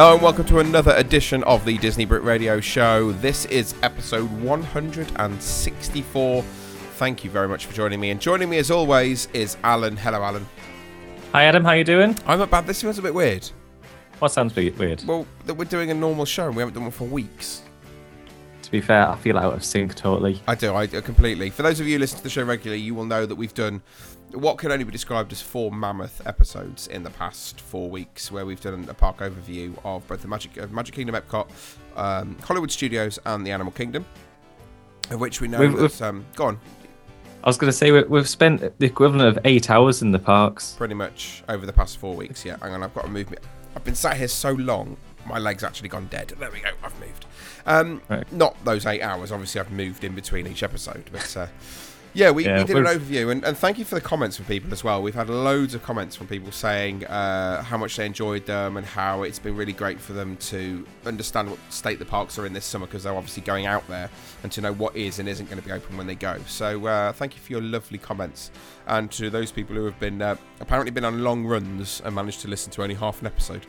Hello and welcome to another edition of the Disney Brit Radio Show. This is episode 164. Thank you very much for joining me. And joining me as always is Alan. Hello, Alan. Hi, Adam. How you doing? I'm not bad. This feels a bit weird. What sounds we- weird? Well, that we're doing a normal show and we haven't done one for weeks. To be fair, I feel out of sync totally. I do, I do completely. For those of you who listen to the show regularly, you will know that we've done what can only be described as four mammoth episodes in the past four weeks, where we've done a park overview of both the Magic uh, Magic Kingdom, Epcot, um, Hollywood Studios, and the Animal Kingdom. Of which we know We've- that. Um, go on, I was going to say we- we've spent the equivalent of eight hours in the parks. pretty much over the past four weeks. Yeah, hang on, I've got to move me. I've been sat here so long, my leg's actually gone dead. There we go, I've moved. Um, Right. Not those eight hours. Obviously, I've moved in between each episode, but. Uh, Yeah, we, Yeah, we did an overview, and, and thank you for the comments from people as well. We've had loads of comments from people saying uh, how much they enjoyed them and how it's been really great for them to understand what state the parks are in this summer because they're obviously going out there and to know what is and isn't going to be open when they go. So uh, thank you for your lovely comments, and to those people who have been uh, apparently been on long runs and managed to listen to only half an episode.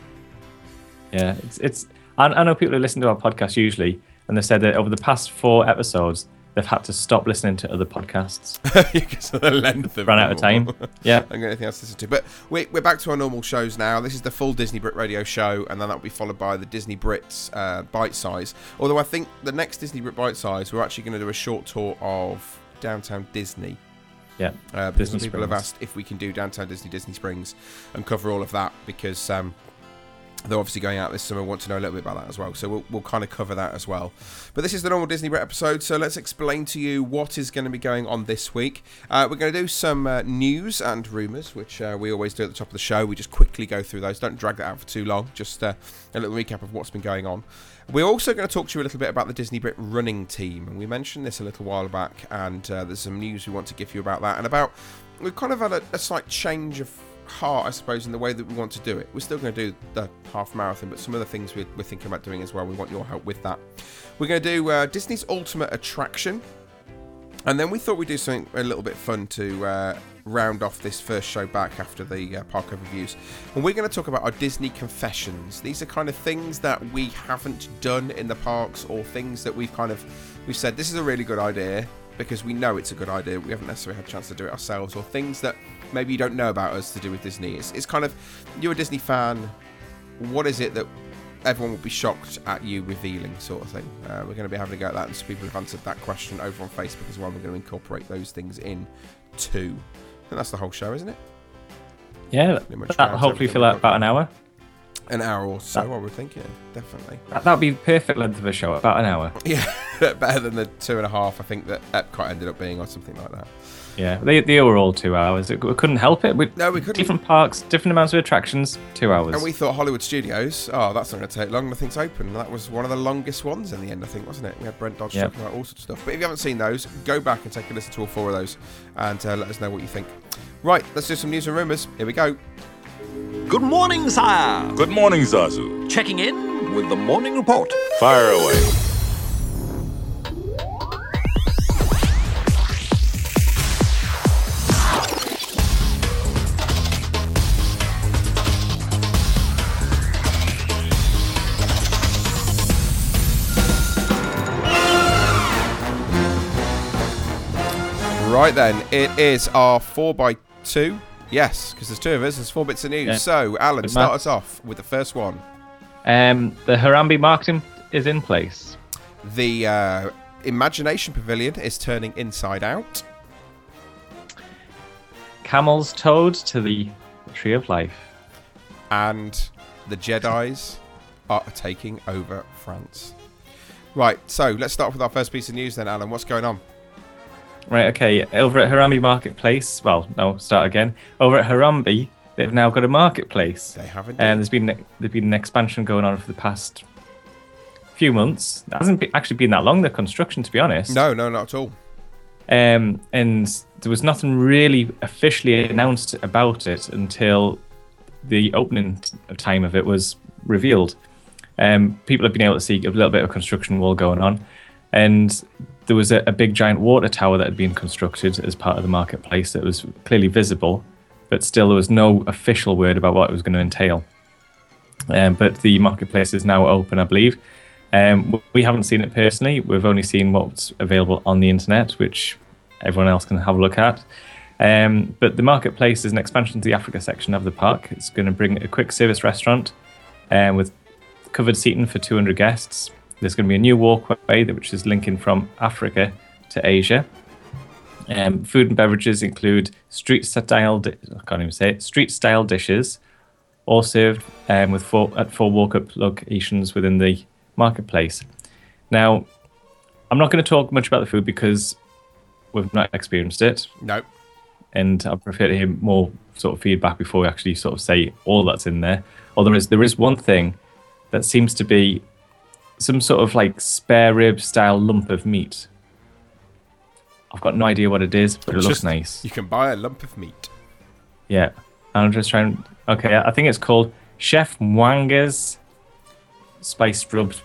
Yeah, it's. it's I, I know people who listen to our podcast usually, and they've said that over the past four episodes, they've had to stop listening to other podcasts. because of the length of Run out of time. Yeah. I got anything else to listen to. But we're, we're back to our normal shows now. This is the full Disney Brit Radio show, and then that'll be followed by the Disney Brits uh, Bite Size. Although I think the next Disney Brit Bite Size, we're actually going to do a short tour of downtown Disney. Yeah. Uh, because Disney people have asked if we can do downtown Disney, Disney Springs, and cover all of that because um, they're obviously going out this summer. Want to know a little bit about that as well. So we'll, we'll kind of cover that as well. But this is the normal Disney Brit episode. So let's explain to you what is going to be going on this week. Uh, we're going to do some uh, news and rumours, which uh, we always do at the top of the show. We just quickly go through those. Don't drag that out for too long. Just uh, a little recap of what's been going on. We're also going to talk to you a little bit about the Disney Brit running team, and we mentioned this a little while back, and uh, there's some news we want to give you about that, and about we've kind of had a, a slight change of heart, I suppose, in the way that we want to do it. We're still going to do the half marathon, but some of the things we're, we're thinking about doing as well. We want your help with that. We're going to do uh, Disney's Ultimate Attraction, and then we thought we'd do something a little bit fun to uh, round off this first show back after the uh, park overviews. And we're going to talk about our Disney confessions. These are kind of things that we haven't done in the parks, or things that we've kind of we've said this is a really good idea because we know it's a good idea. We haven't necessarily had a chance to do it ourselves, or things that maybe you don't know about us to do with Disney. It's, it's kind of you're a Disney fan. What is it that everyone will be shocked at you revealing, sort of thing. Uh, we're going to be having a go at that, and some people have answered that question over on Facebook as well. We're going to incorporate those things in too. Think that's the whole show, isn't it? Yeah. That'll hopefully fill out about an hour. An hour or so, That- I would think. Yeah, definitely. That would be the perfect length of a show, about an hour. Yeah, better than the two and a half. I think that Epcot ended up being, or something like that. Yeah, they, they were all two hours. We couldn't help it. We, No, we couldn't. Different parks, different amounts of attractions, two hours. And we thought Hollywood Studios, oh, that's not going to take long. Nothing's open. And that was one of the longest ones in the end, I think, wasn't it? We had Brent Dodge Yep. talking about all sorts of stuff. But if you haven't seen those, go back and take a listen to all four of those and uh, let us know what you think. Right, let's do some news and rumours. Here we go. Good morning, sire. Good morning, Zazu. Checking in with the morning report. Fire away. Right then, it is our 4x2. Yes, because there's two of us, there's four bits of news. Yeah. So, Alan, Good start man. us off with the first one. Um, the Harambe marketing is in place. The uh, Imagination Pavilion is turning inside out. Camels towed to the the tree of life. and the Jedi's are taking over France. Right, so let's start with our first piece of news then, Alan. What's going on? Right, okay. Over at Harambe Marketplace, well, no, start again. Over at Harambe, they've now got a marketplace. They haven't. And there's been there's been an expansion going on for the past few months. It hasn't actually been that long, the construction, to be honest. no, no, not at all. Um, and there was nothing really officially announced about it until the opening t- time of it was revealed. Um, people have been able to see a little bit of construction wall going on, and there was a, a big giant water tower that had been constructed as part of the marketplace that was clearly visible, but still there was no official word about what it was going to entail. Um, but the marketplace is now open, I believe. Um, we haven't seen it personally. We've only seen what's available on the internet, which everyone else can have a look at. Um, but the marketplace is an expansion to the Africa section of the park. It's going to bring a quick service restaurant um, with covered seating for 200 guests. There's going to be a new walkway which is linking from Africa to Asia. Um, food and beverages include street style. Di- I can't even say it. Street style dishes, all served um, with four at four walk-up locations within the marketplace. Now, I'm not going to talk much about the food because we've not experienced it, No. and I prefer to hear more sort of feedback before we actually sort of say all that's in there. Or there is there is one thing that seems to be some sort of like spare rib style lump of meat. I've got no idea what it is, but it looks Just- nice. You can buy a lump of meat. Yeah. I'm just trying. Okay, I think it's called Chef Mwanga's spiced rubbed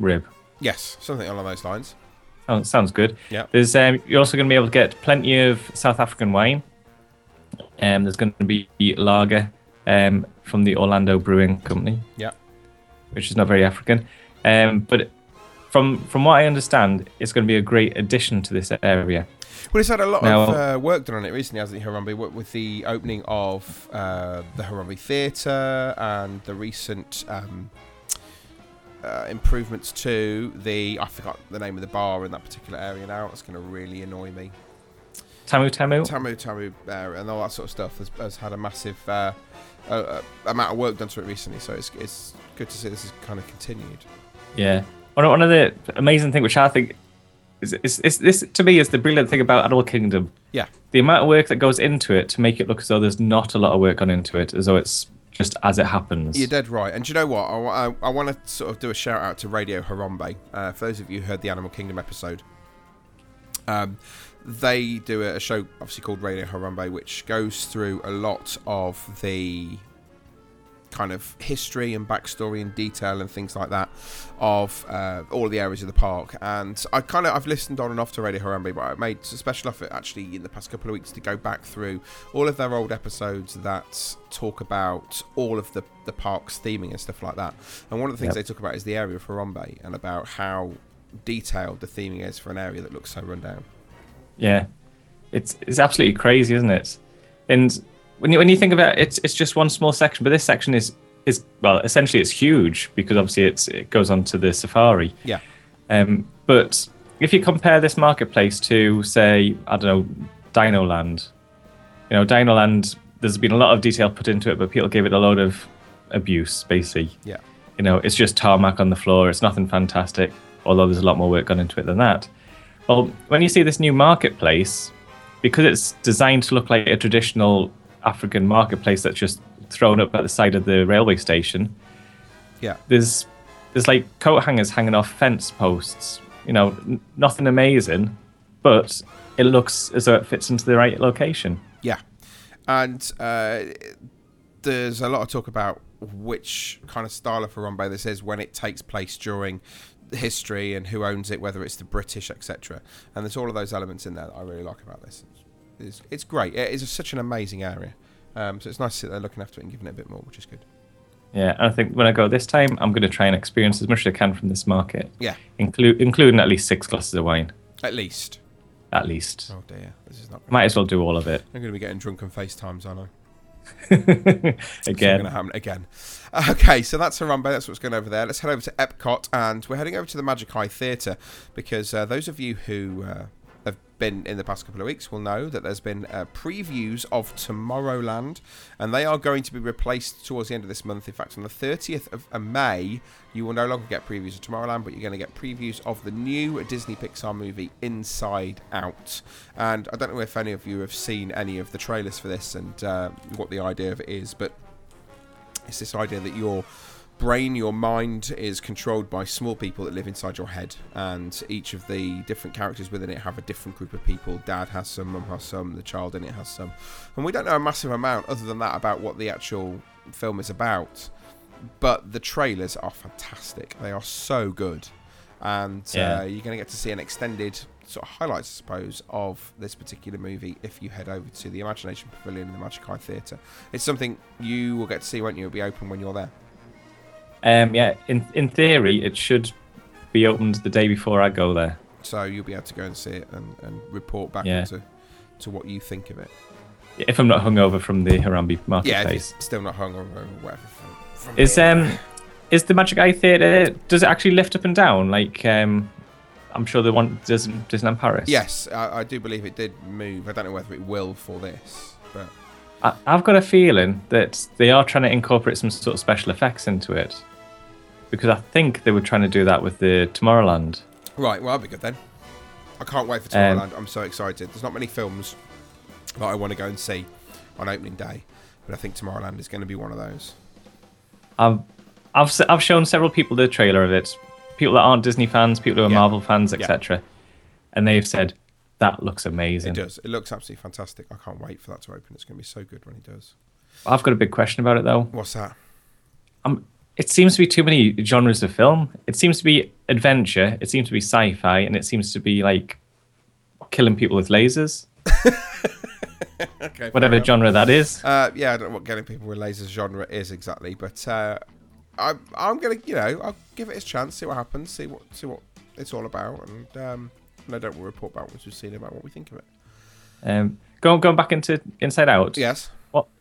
rib. Yes, something along those lines. Oh, sounds good. Yeah. There's um, you're also going to be able to get plenty of South African wine. Um, there's going to be lager um, from the Orlando Brewing Company, Yeah. which is not very African. Um, but from from what I understand, it's going to be a great addition to this area. Well, it's had a lot Now- of uh, work done on it recently, hasn't it, Harambe? With- With the opening of uh, the Harambe Theatre and the recent um, uh, improvements to the. I forgot the name of the bar in that particular area now. It's going to really annoy me. Tamu Tamu. Tamu Tamu area and all that sort of stuff has, has had a massive uh, uh, uh, amount of work done to it recently. So it's, it's good to see this has kind of continued. Yeah. One, one of the amazing thing, which I think is, is, is this to me is the brilliant thing about Animal Kingdom. Yeah. The amount of work that goes into it to make it look as though there's not a lot of work gone into it, as though it's just as it happens. You're dead right. And do you know what? I, I, I want to sort of do a shout out to Radio Harambe. Uh, for those of you who heard the Animal Kingdom episode, um, they do a, a show obviously called Radio Harambe, which goes through a lot of the kind of history and backstory and detail and things like that of uh, all the areas of the park. And I kind of I've listened on and off to Radio Harambe, but I made a special effort actually in the past couple of weeks to go back through all of their old episodes that talk about all of the the park's theming and stuff like that. And one of the things Yep. they talk about is the area of Harambe and about how detailed the theming is for an area that looks so rundown. Yeah, it's it's absolutely crazy, isn't it? And when you when you think about it, it's it's just one small section, but this section is is well, essentially it's huge because obviously it's it goes on to the safari. Yeah. Um, but if you compare this marketplace to say I don't know Dino Land, you know Dino Land, there's been a lot of detail put into it, but people gave it a load of abuse, basically. Yeah. You know, it's just tarmac on the floor. It's nothing fantastic, although there's a lot more work gone into it than that. Well, when you see this new marketplace, because it's designed to look like a traditional African marketplace that's just thrown up at the side of the railway station, Yeah. there's there's like coat hangers hanging off fence posts. You know, n- nothing amazing, but it looks as though it fits into the right location. Yeah, and uh, there's a lot of talk about which kind of style of Harambe this is when it takes place during history and who owns it, whether it's the British, etc. And there's all of those elements in there that I really like about this. It's, it's great. It is such an amazing area. Um, so it's nice to sit there looking after it and giving it a bit more, which is good. Yeah, and I think when I go this time, I'm going to try and experience as much as I can from this market, Yeah, include including at least six glasses of wine, at least. at least. Oh dear, this is not. Might as well do all of it I'm going to be getting drunken FaceTimes, aren't I? It's again. going to happen again. Okay, so that's Harambe. That's what's going over there. Let's head over to Epcot, and we're heading over to the Magic Eye Theatre because uh, those of you who uh, been in the past couple of weeks will know that there's been uh, previews of Tomorrowland, and they are going to be replaced towards the end of this month. In fact, on the 30th of May, you will no longer get previews of Tomorrowland, but you're going to get previews of the new Disney Pixar movie Inside Out. And I don't know if any of you have seen any of the trailers for this and uh, what the idea of it is, but it's this idea that you're brain, your mind is controlled by small people that live inside your head, and each of the different characters within it have a different group of people. Dad has some, mum has some, the child in it has some, and we don't know a massive amount other than that about what the actual film is about. But the trailers are fantastic; they are so good, and Yeah. uh, you're going to get to see an extended sort of highlights, I suppose, of this particular movie if you head over to the Imagination Pavilion in the Magic Eye Theatre. It's something you will get to see, won't you? It'll be open when you're there. Um, yeah, in in theory, it should be opened the day before I go there. so you'll be able to go and see it and, and report back Yeah. to, to what you think of it. If I'm not hungover from the Harambe Yeah, marketplace. you're still not hung or whatever. From, from Is here. um is the Magic Eye Theatre does it actually lift up and down like um I'm sure the one does in Disneyland Paris? Yes, I, I do believe it did move. I don't know whether it will for this, but I, I've got a feeling that they are trying to incorporate some sort of special effects into it. Because I think they were trying to do that with the Tomorrowland. right. Well, that'll be good then. I can't wait for Um, Tomorrowland. I'm so excited. There's not many films that I want to go and see on opening day, but I think Tomorrowland is going to be one of those. I've I've I've shown several people the trailer of it. People that aren't Disney fans, people who are Yeah. Marvel fans, etc. Yeah. And they've said that looks amazing. It does. It looks absolutely fantastic. I can't wait for that to open. It's going to be so good when it does. I've got a big question about it though. What's that? Um, it seems to be too many genres of film. It seems to be adventure. It seems to be sci-fi, and it seems to be like killing people with lasers. Okay. Whatever genre that is. Uh, yeah, I don't know what getting people with lasers genre is exactly, but uh, I, I'm gonna, you know, I'll give it a chance, see what happens, see what, see what it's all about, and um, no doubt we'll report back once we've seen about what we think of it. Um, going going back into Inside Out. Yes.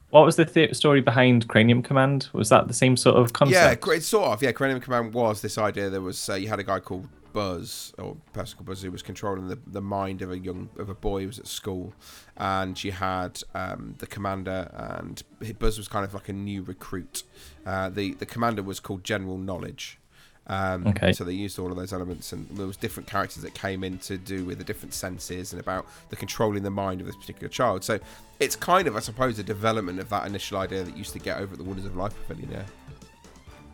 What was the th- story behind Cranium Command? Was that the same sort of Yeah, concept? cr- it's sort of. Yeah, Cranium Command was this idea. There was uh, you had a guy called Buzz or called Buzz who was controlling the, the mind of a young of a boy who was at school, and you had um, the commander, and Buzz was kind of like a new recruit. Uh, the the commander was called General Knowledge. Um, Okay. So they used all of those elements, and there was different characters that came in to do with the different senses and about the controlling the mind of this particular child. So it's kind of, I suppose, a development of that initial idea that used to get over at the Wonders of Life Pavilion. Yeah.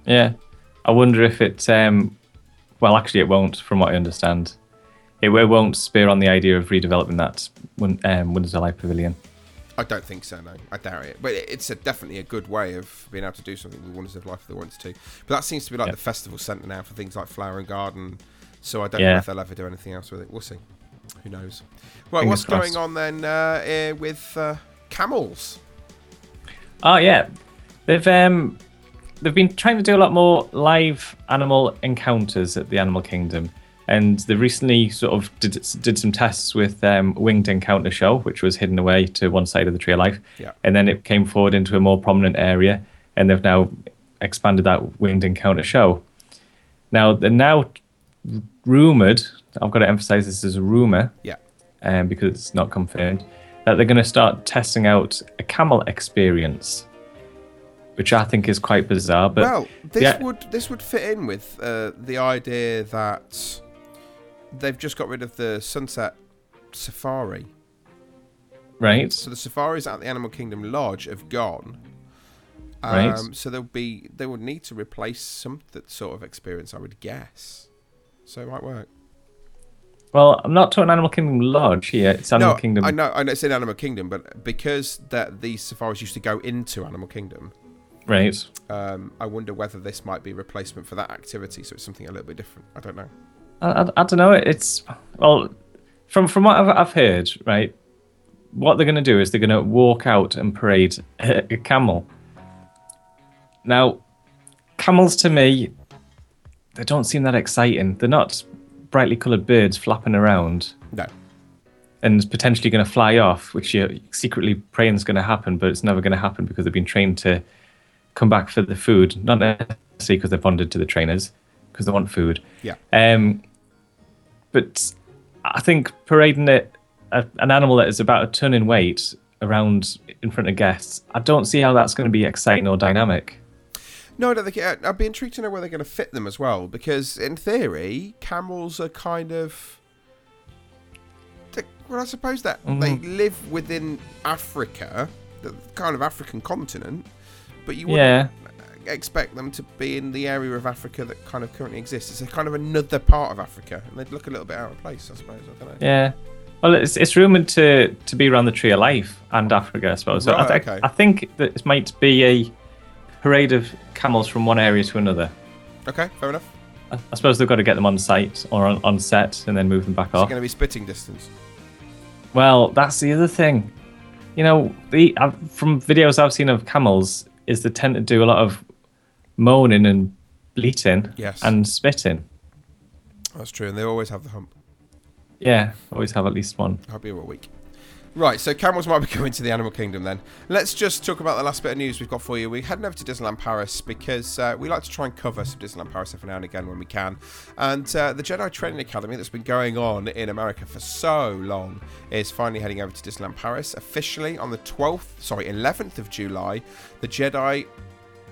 Yeah. I wonder if it. Um, well, actually, it won't, from what I understand. It, won't spear on the idea of redeveloping that um, Wonders of Life Pavilion. I don't think so. No, I doubt it. But it's a, definitely a good way of being able to do something with Wonders of Life if they wanted to. But that seems to be like Yeah. the festival centre now for things like Flower and Garden. So I don't Yeah. know if they'll ever do anything else with it. We'll see. Who knows? Well, Fingers what's crossed. going on then uh, with uh, camels? Oh yeah, they've um, they've been trying to do a lot more live animal encounters at the Animal Kingdom, and they recently sort of did did some tests with um, Winged Encounter Show, which was hidden away to one side of the Tree of Life, Yeah. and then it came forward into a more prominent area, and they've now expanded that Winged Encounter Show. Now they're now rumored. I've got to emphasize this is a rumor Yeah. um, because it's not confirmed, that they're going to start testing out a camel experience, which I think is quite bizarre. But well, this yeah. would this would fit in with uh, the idea that they've just got rid of the Sunset Safari. right, So the safaris at the Animal Kingdom Lodge have gone. Um, Right. So there'll be they would need to replace some that sort of experience, I would guess. So it might work. well, I'm not talking Animal Kingdom Lodge here. It's Animal no, Kingdom. I know, I know it's in Animal Kingdom, but because that these safaris used to go into Animal Kingdom, Right. um, I wonder whether this might be a replacement for that activity. So it's something a little bit different. I don't know. I, I, I don't know. It's well, from from what I've, I've heard, right. What they're going to do is they're going to walk out and parade a, a camel. Now, camels to me, they don't seem that exciting. They're not brightly coloured birds flapping around No. and potentially going to fly off, which you're secretly praying is going to happen, but it's never going to happen because they've been trained to come back for the food, not necessarily because they're bonded to the trainers, because they want food. Yeah. Um, but I think parading it, a, an animal that is about a ton in weight around in front of guests, I don't see how that's going to be exciting or dynamic. No, I don't think it, I'd be intrigued to know where they're going to fit them as well, because in theory, camels are kind of. Well, I suppose that they live within Africa, the kind of African continent, but you wouldn't Yeah, expect them to be in the area of Africa that kind of currently exists. It's a kind of another part of Africa, and they'd look a little bit out of place, I suppose. I don't know. yeah. Well, it's, it's rumored to, to be around the Tree of Life and Africa, I suppose. So I, Right, thi- okay. I think that it might be a parade of camels from one area to another. Okay, fair enough. I, I suppose they've got to get them on site or on, on set and then move them back It's off. It's going to be spitting distance. Well, that's the other thing. You know, the uh, from videos I've seen of camels, is they tend to do a lot of moaning and bleating Yes. and spitting. That's true, and they always have the hump. Yeah, always have at least one. I'll be a week. Right, so camels might be coming to the animal kingdom then. Let's just talk about the last bit of news we've got for you. We're heading over to Disneyland Paris because uh, we like to try and cover some Disneyland Paris every now and again when we can. And uh, the Jedi Training Academy that's been going on in America for so long is finally heading over to Disneyland Paris officially on the 12th, sorry, 11th of July. The Jedi,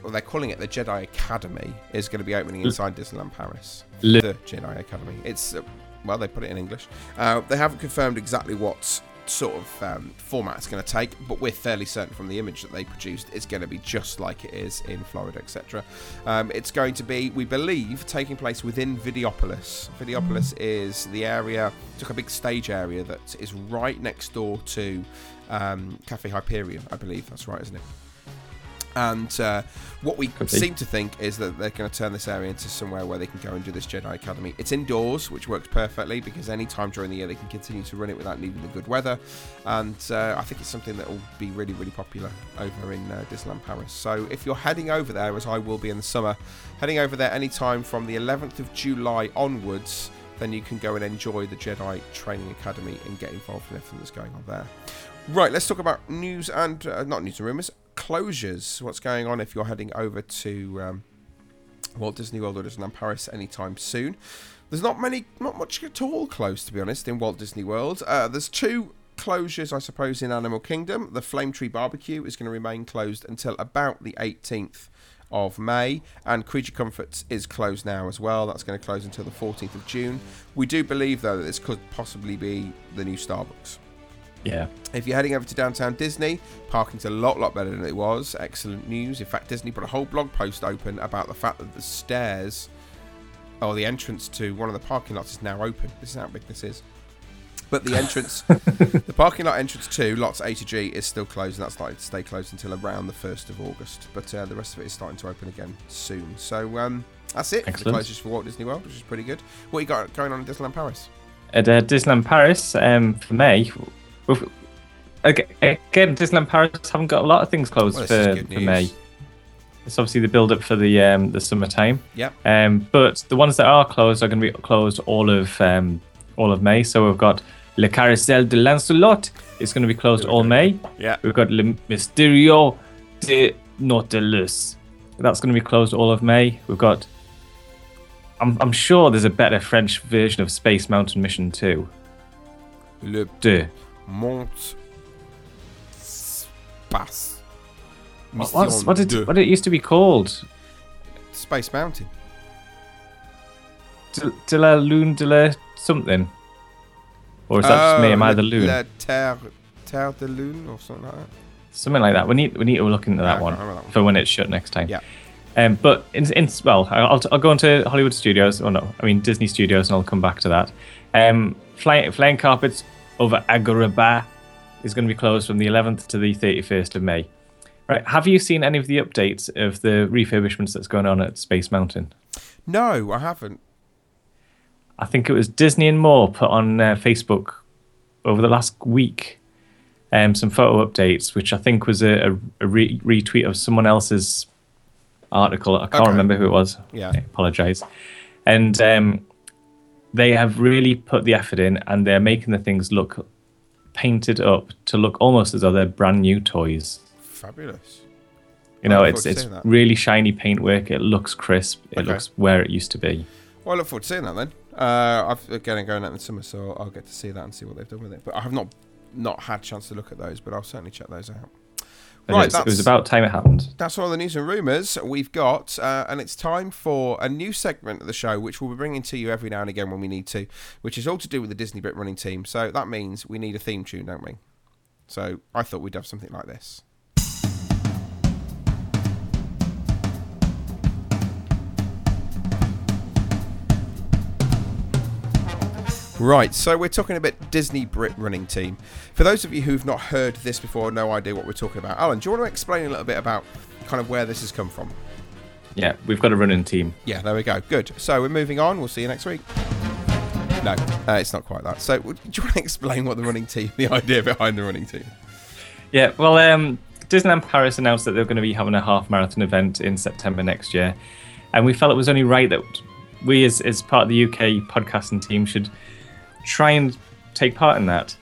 well, they're calling it the Jedi Academy, is going to be opening inside Disneyland Paris. Le- The Jedi Academy. It's, uh, well, they put it in English. Uh, they haven't confirmed exactly what sort of um, format it's going to take, but we're fairly certain from the image that they produced it's going to be just like it is in Florida, etc. Um, it's going to be, we believe, taking place within Videopolis. Videopolis is the area, took a big stage area that is right next door to um, Cafe Hyperion, I believe. That's right, isn't it? And uh, what we be. seem to think is that they're going to turn this area into somewhere where they can go and do this Jedi Academy. It's indoors, which works perfectly because any time during the year they can continue to run it without needing the good weather. And uh, I think it's something that will be really, really popular over in uh, Disneyland Paris. So if you're heading over there, as I will be in the summer, heading over there anytime from the 11th of July onwards, then you can go and enjoy the Jedi Training Academy and get involved in everything that's going on there. Right, let's talk about news and uh, not news and rumours, closures. What's going on if you're heading over to um, Walt Disney World or Disneyland Paris anytime soon? There's not many, not much at all closed to be honest in Walt Disney World. Uh, there's two closures, I suppose, in Animal Kingdom. The Flame Tree Barbecue is going to remain closed until about the 18th of May, and Creature Comforts is closed now as well. That's going to close until the 14th of June. We do believe though that this could possibly be the new Starbucks. Yeah. If you're heading over to downtown Disney, parking's a lot, lot better than it was. Excellent news. In fact, Disney put a whole blog post open about the fact that the stairs, or the entrance to one of the parking lots, is now open. This is how big this is. But the entrance, the parking lot entrance to lots A to G is still closed, and that's likely to stay closed until around the 1st of August. But uh, the rest of it is starting to open again soon. So um, that's it for the Excellent. closures for Walt Disney World, which is pretty good. What you got going on in Disneyland Paris? At uh, Disneyland Paris um, for May, we've, ag- again, Disneyland Paris haven't got a lot of things closed Well, for, for. May. It's obviously the build up for the um, the summertime. Yep. Um, but the ones that are closed are going to be closed all of um, all of May. So we've got Le Carousel de Lancelot. It's going to be closed all May. Yeah. We've got Le Mysterio de Nautilus. That's going to be closed all of May. We've got. I'm, I'm sure there's a better French version of Space Mountain Mission 2. Le Deux. Mont Pass. What, what, did, what did it used to be called? Space Mountain. De, de la Lune de la something? Or is that just me? Am I Oh, the loon? La Terre, Terre de Lune or something like that. Something like that. We need we need to look into Yeah, that one that one. for when it's shut next time. Yeah. Um, but in, in well, I'll, I'll go into Hollywood Studios. Or no, I mean Disney Studios, and I'll come back to that. Um, flying flying carpets over Agrabah is going to be closed from the 11th to the 31st of May. Right? Have you seen any of the updates of the refurbishments that's going on at Space Mountain? No, I haven't. I think it was Disney and more put on uh, Facebook over the last week um, some photo updates, which I think was a, a, a re- retweet of someone else's article. I can't Okay. remember who it was. Yeah. I apologize. And um, they have really put the effort in, and they're making the things look painted up to look almost as though they're brand new toys. Fabulous. You know, it's it's really shiny paintwork. It looks crisp. It Okay. looks where it used to be. Well, I look forward to seeing that then. Uh, I've again going out in the summer, so I'll get to see that and see what they've done with it. But I have not not had a chance to look at those, but I'll certainly check those out. And Right, it was about time it happened. That's all the news and rumours we've got, uh, and it's time for a new segment of the show, which we'll be bringing to you every now and again when we need to, which is all to do with the Disney Brit running team. So that means we need a theme tune, don't we? So I thought we'd have something like this. Right, so we're talking about Disney Brit running team. For those of you who've not heard this before, no idea what we're talking about, Alan, do you want to explain a little bit about kind of where this has come from? Yeah, we've got a running team. Yeah, there we go. Good. So we're moving on. We'll see you next week. No, uh, it's not quite that. So, do you want to explain what the running team, the idea behind the running team? Yeah, well, um, Disneyland Paris announced that they're going to be having a half marathon event in September next year, and we felt it was only right that we, as, as part of the UK podcasting team, should try and take part in that.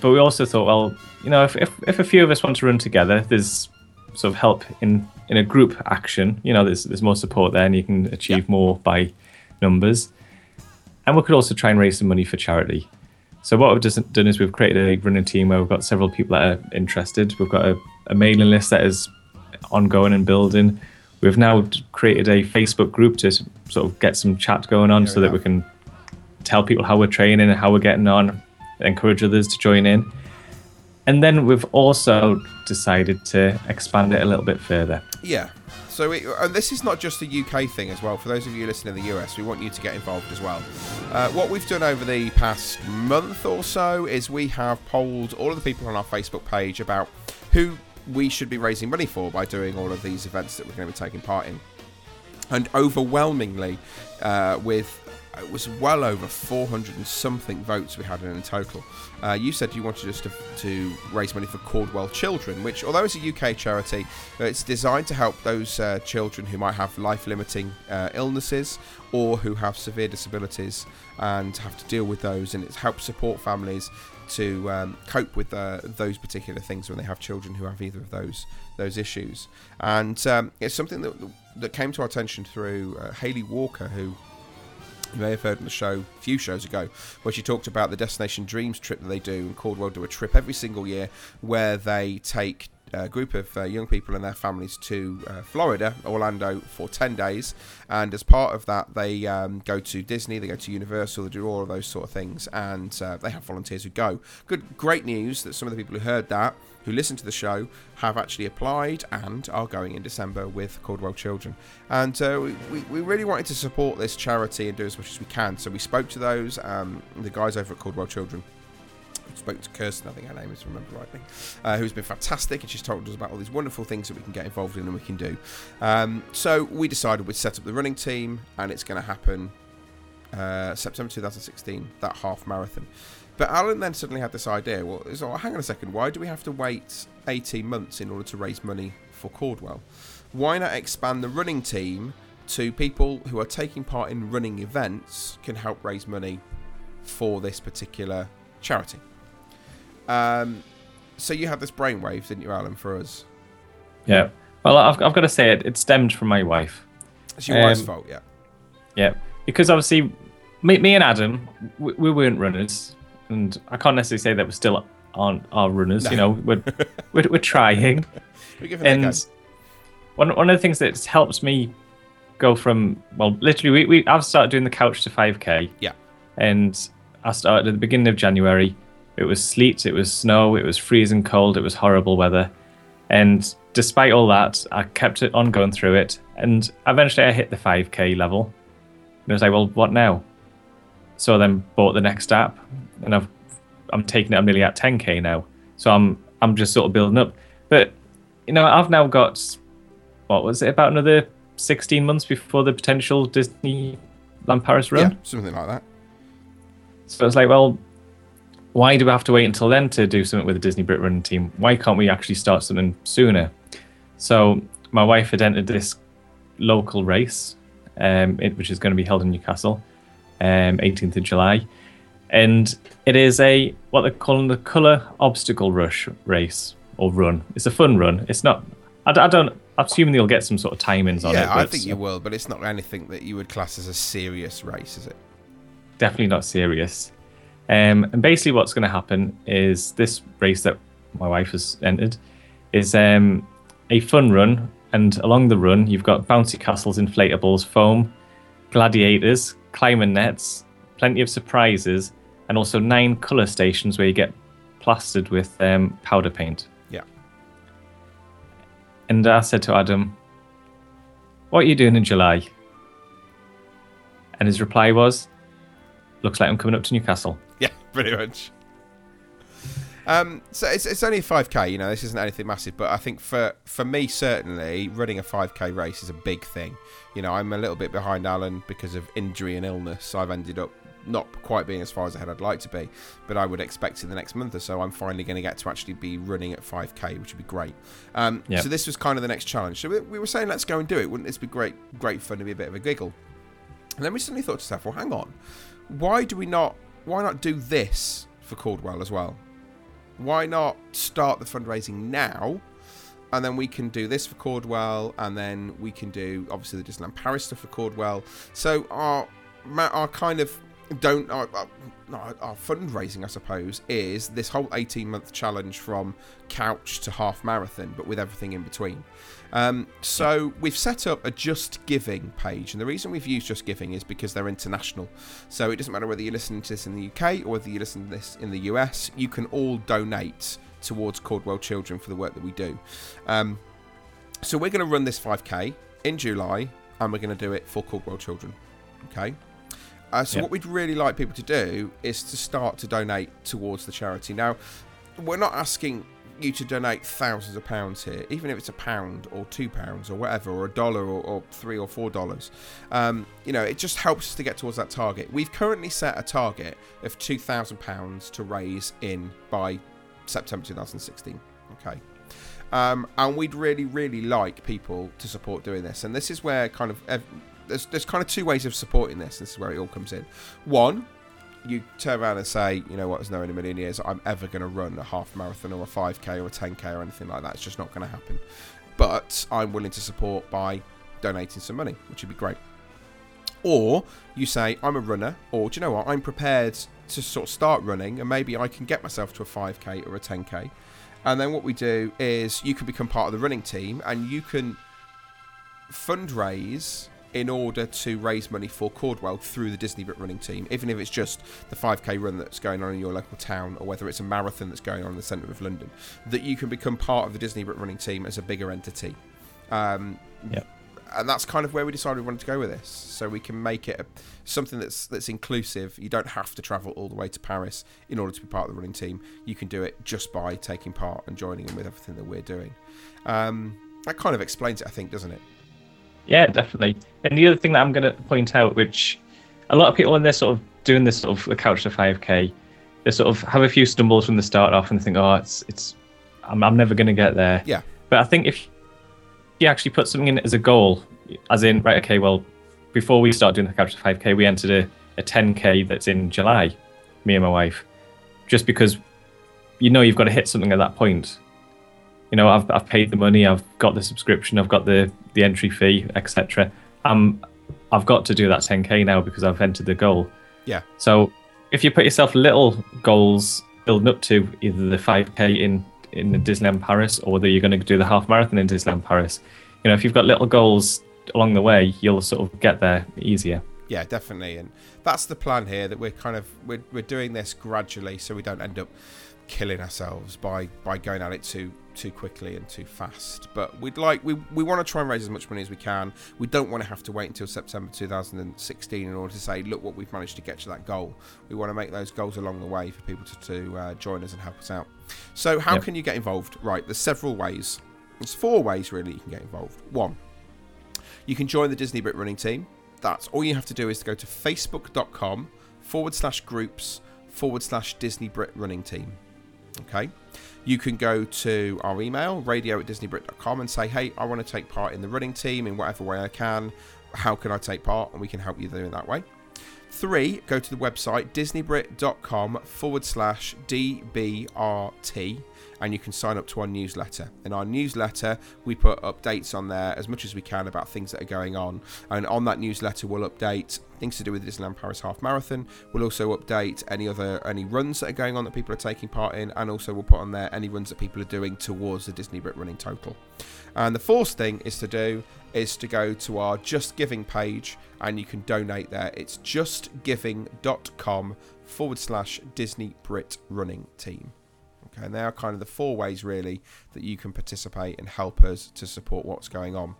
But we also thought, well, you know, if, if, if a few of us want to run together, there's sort of help in, in a group action. You know, there's there's more support there, and you can achieve more by numbers. And we could also try and raise some money for charity. So what we've just done is we've created a running team where we've got several people that are interested. We've got a, a mailing list that is ongoing and building. We've now created a Facebook group to sort of get some chat going on, There so that we can tell people how we're training and how we're getting on, encourage others to join in. And then we've also decided to expand it a little bit further. Yeah. So, it, and this is not just a UK thing as well. For those of you listening in the US, we want you to get involved as well. Uh, what we've done over the past month or so is we have polled all of the people on our Facebook page about who we should be raising money for by doing all of these events that we're going to be taking part in. And overwhelmingly, uh, with it was well over 400 and something votes we had in total. Uh, you said you wanted us to, to raise money for Caudwell Children, which, although it's a UK charity, uh, it's designed to help those uh, children who might have life limiting uh, illnesses or who have severe disabilities and have to deal with those. And it helps support families to um, cope with uh, those particular things when they have children who have either of those those issues. And um, it's something that that came to our attention through uh, Haley Walker, who you may have heard on the show a few shows ago, where she talked about the Destination Dreams trip that they do. And Caudwell do a trip every single year where they take a group of uh, young people and their families to uh, Florida, Orlando, for 10 days. And as part of that, they um, go to Disney, they go to Universal, they do all of those sort of things. And uh, they have volunteers who go. Good, great news that some of the people who heard that who listen to the show have actually applied and are going in December with Caudwell Children. And uh, we, we, really wanted to support this charity and do as much as we can. So we spoke to those, um, the guys over at Caudwell Children. Spoke to Kirsten, I think her name is, remember rightly, uh, who's been fantastic, and she's told us about all these wonderful things that we can get involved in and we can do. Um, so we decided we'd set up the running team, and it's going to happen uh, September 2016, that half marathon. But Alan then suddenly had this idea. Well, so hang on a second. Why do we have to wait 18 months in order to raise money for Caudwell? Why not expand the running team to people who are taking part in running events can help raise money for this particular charity? Um, so you had this brainwave, didn't you, Alan, for us? Yeah. Well, I've, I've got to say it. It stemmed from my wife. It's your wife's Um, fault, yeah. Yeah, because obviously, me, me and Adam, we, we weren't runners, and I can't necessarily say that we still aren't our runners. You know, we're we're, we're trying, We're giving it a go. and one one of the things that's helped me go from well, literally, we, we I've started doing the couch to five k. Yeah. and I started at the beginning of January. It was sleet, it was snow, it was freezing cold, it was horrible weather, and despite all that, I kept it on going through it, and eventually I hit the five k level. And I was like, well, what now? So I then bought the next app, and I've I'm taking it. I'm nearly at 10k now. So I'm I'm just sort of building up. But you know, I've now got what was it about another 16 months before the potential Disneyland Paris run. Yeah, something like that. So it's like, well, why do we have to wait until then to do something with the Disney Brit Run team? Why can't we actually start something sooner? So my wife had entered this local race, um, it, which is going to be held in Newcastle, um, 18th of July, and it is a what they're calling the Colour Obstacle Rush race or run. It's a fun run. It's not. I don't. I'm assuming you'll get some sort of timings on it. Yeah, I think you will, but it's not anything that you would class as a serious race, is it? definitely not serious. Um, and basically, what's going to happen is this race that my wife has entered is um, a fun run, and along the run, you've got bouncy castles, inflatables, foam, gladiators, climbing nets, plenty of surprises, and also nine colour stations where you get plastered with um, powder paint. Yeah. And I said to Adam, What are you doing in July? And his reply was, Looks like I'm coming up to Newcastle. Yeah, pretty much. Um, so it's, it's only 5k, you know, this isn't anything massive, but I think for, for me, certainly, running a 5k race is a big thing. You know, I'm a little bit behind Alan because of injury and illness. I've ended up not quite being as far as ahead I'd like to be, but I would expect in the next month or so, I'm finally going to get to actually be running at 5k, which would be great. Um, Yep. So this was kind of the next challenge. So we, we were saying, let's go and do it. Wouldn't this be great, great fun to be a bit of a giggle? And then we suddenly thought to ourselves, well, hang on, why do we not, why not do this for Caudwell as well? Why not start the fundraising now? And then we can do this for Caudwell, and then we can do obviously the Disneyland Paris stuff for Caudwell. So our our kind of don't our, our, our our fundraising, I suppose, is this whole 18 month challenge from couch to half marathon, but with everything in between. Um, so we've set up a Just Giving page, and the reason we've used Just Giving is because they're international. So it doesn't matter whether you're listening to this in the UK or whether you listen to this in the US, you can all donate towards Caudwell Children for the work that we do. Um, so we're going to run this 5k in July, and we're going to do it for Caudwell Children. Okay. Uh, so Yeah. what we'd really like people to do is to start to donate towards the charity. Now, we're not asking you to donate thousands of pounds here, even if it's a pound or two pounds or whatever, or a dollar or, or three or four dollars. Um, you know, it just helps us to get towards that target. We've currently set a target of two thousand pounds to raise in by September 2016. Okay. Um, and we'd really, really like people to support doing this. And this is where kind of there's there's kind of two ways of supporting this. This is where it all comes in. One, you turn around and say, you know what, there's no in a million years I'm ever going to run a half marathon or a 5k or a 10k or anything like that. It's just not going to happen. But I'm willing to support by donating some money, which would be great. Or you say, I'm a runner, or do you know what, I'm prepared to sort of start running and maybe I can get myself to a 5k or a 10k. And then what we do is you can become part of the running team and you can fundraise in order to raise money for Caudwell through the Disney Brit running team, even if it's just the 5k run that's going on in your local town or whether it's a marathon that's going on in the centre of London, that you can become part of the Disney Brit running team as a bigger entity. Um. And that's kind of where we decided we wanted to go with this, so we can make it a, something that's that's inclusive. You don't have to travel all the way to Paris in order to be part of the running team. You can do it just by taking part and joining in with everything that we're doing. Um, that kind of explains it, I think, doesn't it? Yeah, definitely. And the other thing that I'm going to point out, which a lot of people when they're sort of doing this sort of the couch to 5k, they sort of have a few stumbles from the start off and think, oh, it's it's, I'm, I'm never going to get there. Yeah. But I think if you actually put something in as a goal, as in, right, okay, well, before we start doing the couch to 5k, we entered a, a 10k that's in July, me and my wife, just because you know you've got to hit something at that point. You know, I've, I've paid the money, I've got the subscription, I've got the, the entry fee, etc. Um, I've got to do that 10k now because I've entered the goal. Yeah. So if you put yourself little goals building up to either the 5k in in Disneyland Paris or whether you're going to do the half marathon in Disneyland Paris, you know, if you've got little goals along the way, you'll sort of get there easier. Yeah, definitely, and that's the plan here. That we're kind of we're, we're doing this gradually, so we don't end up killing ourselves by by going at it too too quickly and too fast. But we'd like we we want to try and raise as much money as we can. We don't want to have to wait until September 2016 in order to say, look what we've managed to get to that goal. We want to make those goals along the way for people to to uh, join us and help us out. So how Yep. can you get involved? Right, there's several ways. There's four ways really you can get involved. One, you can join the Disney Brit running team. That's all you have to do is to go to facebook.com forward slash groups forward slash Disney Brit running team. Okay. You can go to our email, radio at disneybrit.com, and say, hey, I want to take part in the running team in whatever way I can. How can I take part? And we can help you do it that way. Three, go to the website disneybrit.com forward slash DBRT and you can sign up to our newsletter. In our newsletter, we put updates on there as much as we can about things that are going on. And on that newsletter, we'll update things to do with the Disneyland Paris Half Marathon. We'll also update any other any runs that are going on that people are taking part in, and also we'll put on there any runs that people are doing towards the Disney Brit running total. And the fourth thing is to do is to go to our Just Giving page and you can donate there. It's justgiving.com forward slash Disney Brit running team. Okay, and they are kind of the four ways really that you can participate and help us to support what's going on.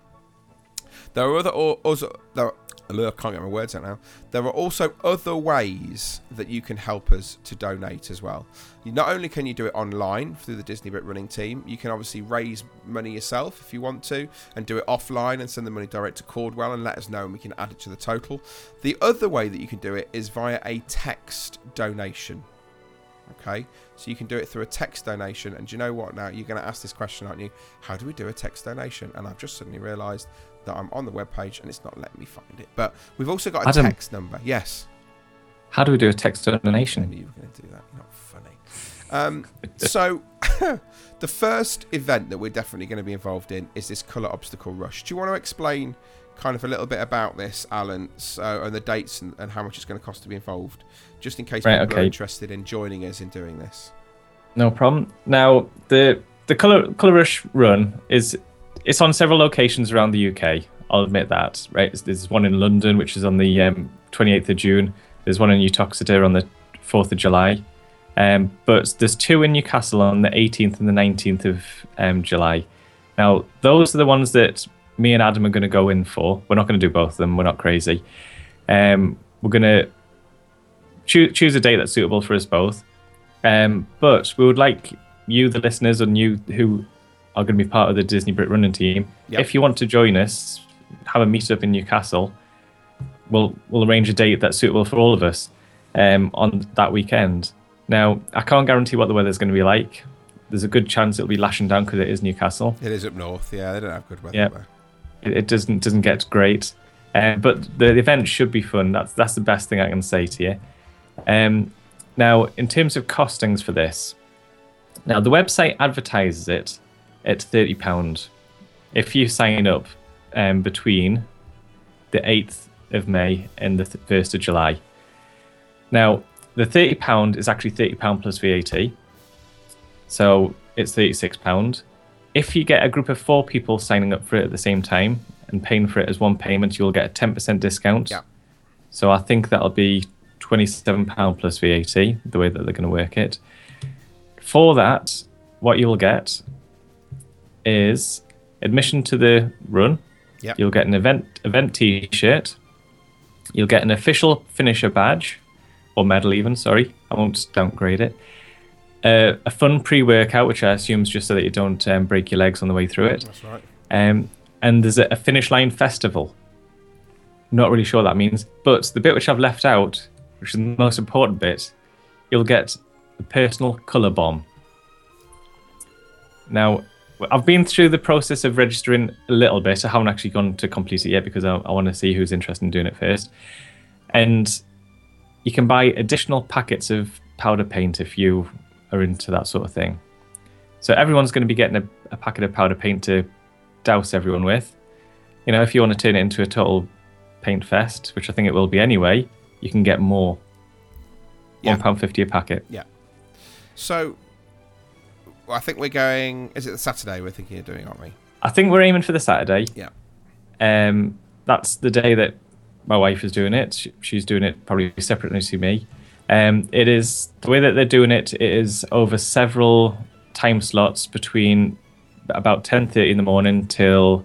There are other, also, there are, I can't get my words out now. There are also other ways that you can help us to donate as well. Not only can you do it online through the Disney Brit running team, you can obviously raise money yourself if you want to, and do it offline and send the money direct to Caudwell and let us know, and we can add it to the total. The other way that you can do it is via a text donation. Okay, so you can do it through a text donation. And do you know what? Now you're going to ask this question, aren't you? How do we do a text donation? And I've just suddenly realised that I'm on the web page and it's not letting me find it. But we've also got a Adam. text number. Yes. How do we do a text I donation? knew you were going to do that. You're not funny. Um, so, the first event that we're definitely going to be involved in is this colour obstacle rush. Do you want to explain kind of a little bit about this, Alan, so, and the dates and, and how much it's going to cost to be involved, just in case Right, people are interested in joining us in doing this? No problem. Now the the color color rush run is it's on several locations around the UK. I'll admit that. Right, there's one in London, which is on the um, 28th of June. There's one in Uttoxeter on the 4th of July. Um, but there's two in Newcastle on the 18th and the 19th of um, July. Now those are the ones that me and Adam are going to go in for. We're not going to do both of them. We're not crazy. Um, we're going to choose choose a date that's suitable for us both. Um, but we would like you, the listeners, and you who are going to be part of the Disney Brit running team, Yep. if you want to join us, have a meetup in Newcastle. We'll we'll arrange a date that's suitable for all of us um, on that weekend. Now, I can't guarantee what the weather's going to be like. There's a good chance it'll be lashing down because it is Newcastle. It is up north. Yeah, they don't have good weather Yeah. It, it doesn't doesn't get great, um, but the event should be fun. That's that's the best thing I can say to you. Um, now, in terms of costings for this, now the website advertises it at thirty pound if you sign up um, between the eighth of May and the first of July. Now, the thirty pound is actually thirty pound plus VAT, so it's thirty six pound. If you get a group of four people signing up for it at the same time and paying for it as one payment, you'll get a ten percent discount. Yeah. So I think that'll be twenty-seven pound plus VAT, the way that they're going to work it. For that, what you'll get is admission to the run. Yep. You'll get an event event T-shirt. You'll get an official finisher badge, or medal even. Sorry, I won't downgrade it. Uh, a fun pre-workout, which I assume is just so that you don't um, break your legs on the way through it. That's right. Um, and there's a, a finish line festival. Not really sure what that means, but the bit which I've left out, which is the most important bit, you'll get a personal colour bomb. Now, I've been through the process of registering a little bit. I haven't actually gone to complete it yet because I, I want to see who's interested in doing it first. And you can buy additional packets of powder paint if you are into that sort of thing. So everyone's going to be getting a, a packet of powder paint to douse everyone with. You know, if you want to turn it into a total paint fest, which I think it will be anyway, you can get more. Yeah. One pound fifty a packet. Yeah. So, well, I think we're going. Is it the Saturday we're thinking of doing, aren't we? I think we're aiming for the Saturday. Yeah. Um, that's the day that my wife is doing it. She, she's doing it probably separately to me. Um, it is the way that they're doing it. It is over several time slots between about ten thirty in the morning till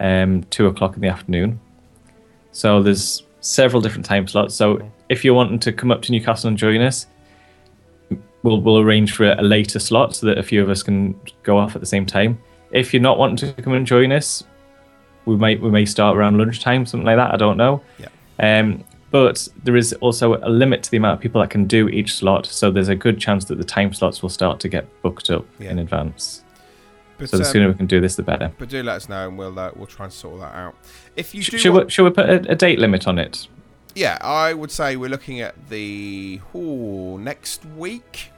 um, two o'clock in the afternoon. So there's several different time slots. So if you're wanting to come up to Newcastle and join us, we'll we'll arrange for a later slot so that a few of us can go off at the same time. If you're not wanting to come and join us, we might we may start around lunchtime, something like that. I don't know. Yeah. Um, but there is also a limit to the amount of people that can do each slot, so there's a good chance that the time slots will start to get booked up Yeah. in advance. But, So the um, sooner we can do this, the better. but do let us know, and we'll uh, we'll try and sort that out. If you do, Should want- we, should we put a, a date limit on it? yeah, I would say we're looking at the ooh, next week.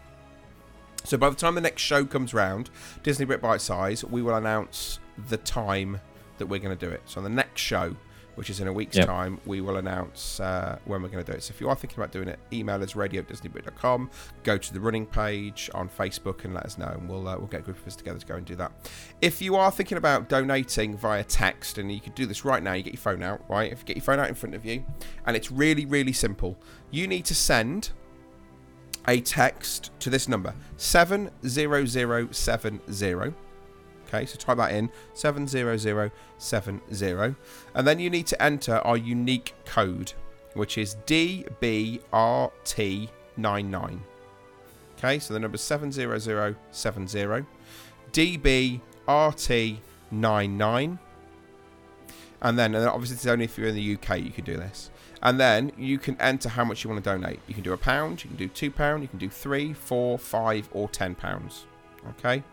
So by the time the next show comes round, Disney Brit Bite Size, we will announce the time that we're going to do it. So on the next show, which is in a week's Yep. time, we will announce uh, when we're going to do it. So if you are thinking about doing it, email us radio at disneybrit.com, go to the running page on Facebook and let us know, and we'll uh, we'll get a group of us together to go and do that. If you are thinking about donating via text, and you can do this right now, you get your phone out, right? If you get your phone out in front of you, and it's really really simple. You need to send a text to this number 70070. Okay, so type that in 70070. And then you need to enter our unique code, which is DBRT99. Okay, so the number is 70070. DBRT99. And then, and obviously, it's only if you're in the UK you can do this. And then you can enter how much you want to donate. You can do a pound, you can do two pound, you can do three, four, five, or ten pounds. Okay.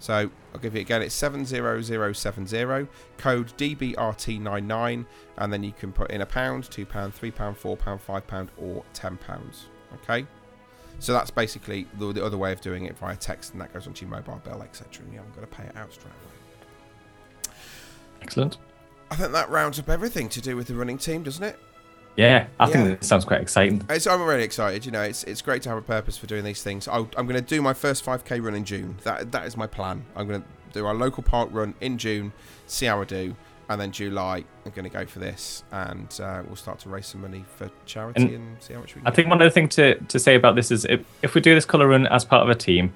So I'll give you again. It's seven zero zero seven zero. Code DBRT99, and then you can put in a pound, two pound, three pound, four pound, five pound, or ten pounds. Okay. So that's basically the, the other way of doing it via text, and that goes onto your mobile bill, etc. And you haven't got to pay it out straight away. Excellent. I think that rounds up everything to do with the running team, doesn't it? Yeah, I think Yeah. it sounds quite exciting. It's, I'm really excited. You know, it's it's great to have a purpose for doing these things. I'll, I'm going to do my first 5k run in June. That that is my plan. I'm going to do our local park run in June, see how I do, and then July I'm going to go for this, and uh, we'll start to raise some money for charity and, And see how much we can. I think one other thing to, to say about this is if, if we do this colour run as part of a team,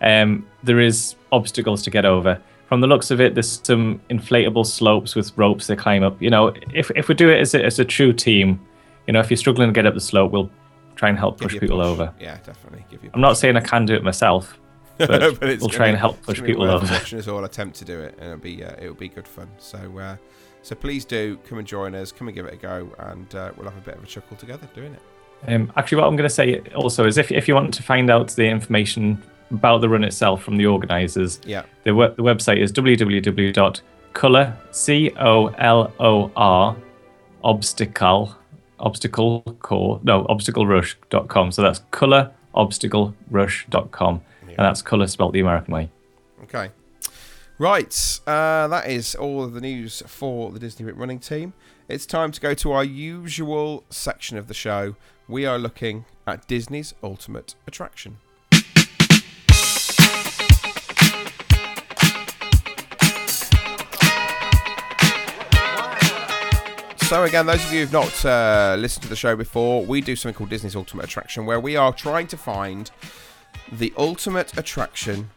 um, there is obstacles to get over. From the looks of it, there's some inflatable slopes with ropes to climb up. You know, if, if we do it as a, as a true team, you know, if you're struggling to get up the slope, we'll try and help Give push people push. over. Yeah, definitely. Give you. I'm not saying I can do it myself, but, it's we'll gonna try and help push people over. Watching us all attempt to do it, and it'll be uh, it'll be good fun. So uh, so please do come and join us. Come and give it a go, and uh, we'll have a bit of a chuckle together doing it. Um, actually, what I'm going to say also is if, if you want to find out the information about the run itself from the organisers, Yeah. the, the website is www.color, C O L O R, obstacle, obstacle core, no, obstaclerush.com. So that's color, obstaclerush.com. And that's color spelled the American way. Okay. Right, uh, that is all of the news for the Disney Brit running team. It's time to go to our usual section of the show. We are looking at Disney's ultimate attraction. So again, those of you who've not uh, listened to the show before, we do something called Disney's Ultimate Attraction, where we are trying to find the ultimate attraction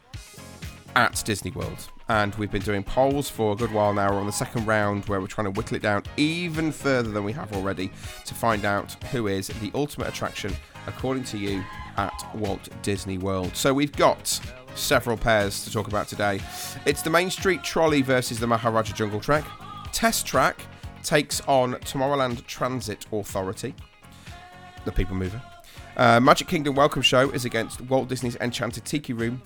at Disney World. And we've been doing polls for a good while now. We're on the second round where we're trying to whittle it down even further than we have already to find out who is the ultimate attraction, according to you, at Walt Disney World. So we've got several pairs to talk about today. It's the Main Street Trolley versus the Maharaja Jungle Trek. Test Track takes on Tomorrowland Transit Authority, the People Mover. Uh, Magic Kingdom Welcome Show is against Walt Disney's Enchanted Tiki Room.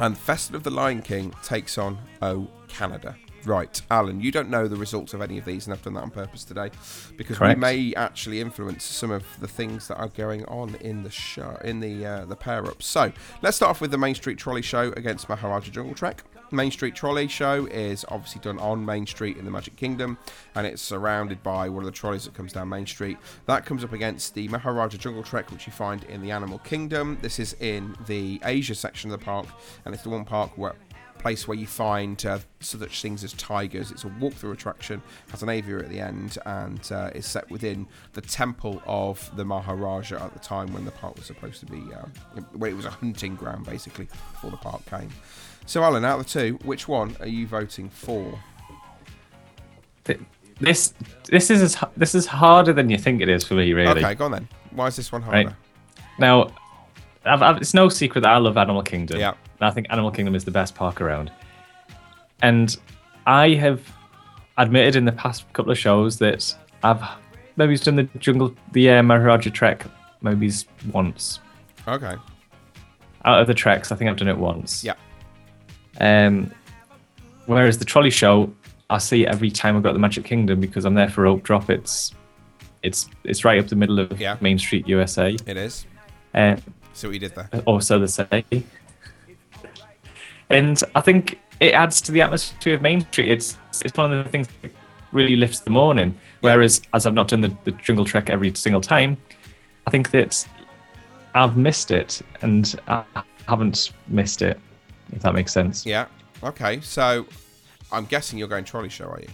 And Festival of the Lion King takes on O Canada. Right, Alan, you don't know the results of any of these, and I've done that on purpose today because Correct. we may actually influence some of the things that are going on in the show, in the uh, the pair ups. So let's start off with the Main Street Trolley Show against Maharaja Jungle Trek. Main Street Trolley Show is obviously done on Main Street in the Magic Kingdom, and it's surrounded by one of the trolleys that comes down Main Street. That comes up against the Maharaja Jungle Trek, which you find in the Animal Kingdom. This is in the Asia section of the park, and it's the one park where place where you find uh, such things as tigers. It's a walkthrough attraction, has an aviary at the end, and uh, is set within the temple of the Maharaja at the time when the park was supposed to be, uh, when it was a hunting ground basically before the park came. So, Alan, out of the two, which one are you voting for? This this is as, this is harder than you think it is for me, really. Okay, go on then. Why is this one harder? Right. Now, I've, I've, it's no secret that I love Animal Kingdom. Yeah. And I think Animal Kingdom is the best park around. And I have admitted in the past couple of shows that I've maybe done the jungle, the uh, Maharaja Trek, maybe once. Okay. Out of the treks, I think I've done it once. Yeah. Um, whereas the trolley show, I see it every time I go to the Magic Kingdom because I'm there for rope drop. It's it's it's right up the middle of Yeah. Main Street, USA. It is. Uh, what you did there. or so they say. And I think it adds to the atmosphere of Main Street. It's it's one of the things that really lifts the morning. Whereas, as I've not done the, the Jungle Trek every single time, I think that I've missed it, and I haven't missed it. If that makes sense. Yeah. Okay. So I'm guessing you're going trolley show, are you?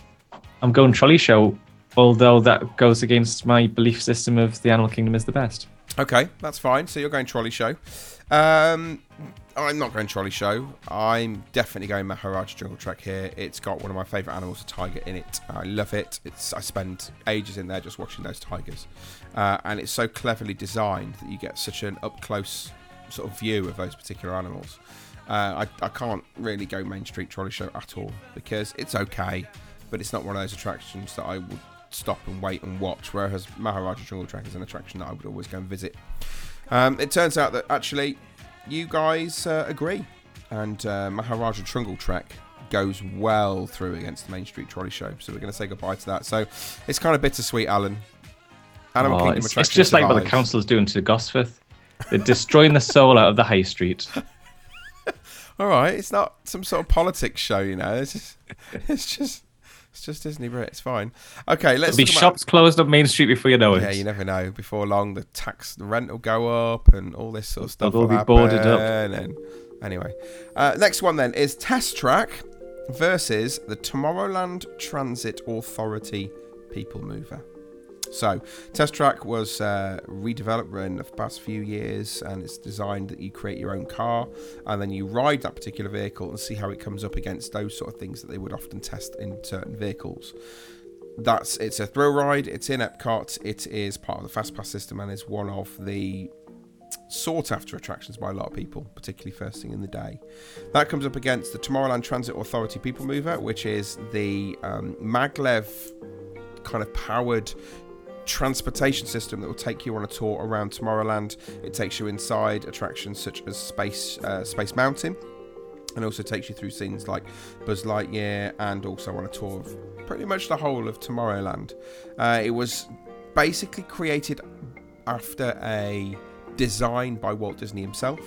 I'm going trolley show, although that goes against my belief system of the Animal Kingdom is the best. Okay, that's fine. So you're going trolley show. Um, I'm not going trolley show. I'm definitely going Maharaja Jungle Trek here. It's got one of my favourite animals, a tiger, in it. I love it. It's I spend ages in there just watching those tigers, uh, and it's so cleverly designed that you get such an up close sort of view of those particular animals. Uh, I, I can't really go Main Street Trolley Show at all because it's okay, but it's not one of those attractions that I would stop and wait and watch. Whereas Maharaja Jungle Track is an attraction that I would always go and visit. Um, it turns out that actually you guys uh, agree, and uh, Maharaja Jungle Track goes well through against the Main Street Trolley Show. So we're going to say goodbye to that. So it's kind of bittersweet, Alan. Animal Oh, Kingdom it's, it's just like what the survives. council's doing to Gosforth. They're destroying the soul out of the high street. All right, it's not some sort of politics show, you know. It's just, it's just, it's just Disney Brit. It's fine. Okay, let's There'll be talk about- shops closed up Main Street before you know it. Yeah, you never know. Before long, the tax, the rent will go up, and all this sort of stuff They'll will be boarded up. And anyway, uh, next one then is Test Track versus the Tomorrowland Transit Authority People Mover. So, Test Track was uh, redeveloped in the past few years, and it's designed that you create your own car, and then you ride that particular vehicle and see how it comes up against those sort of things that they would often test in certain vehicles that's it's a thrill ride. It's in Epcot. It is part of the Fastpass system and is one of the sought after attractions by a lot of people, particularly first thing in the day. That comes up against the Tomorrowland Transit Authority People Mover, which is the um, maglev kind of powered transportation system that will take you on a tour around Tomorrowland. It takes you inside attractions such as Space uh, Space Mountain and also takes you through scenes like Buzz Lightyear and also on a tour of pretty much the whole of Tomorrowland. Uh, it was basically created after a design by Walt Disney himself.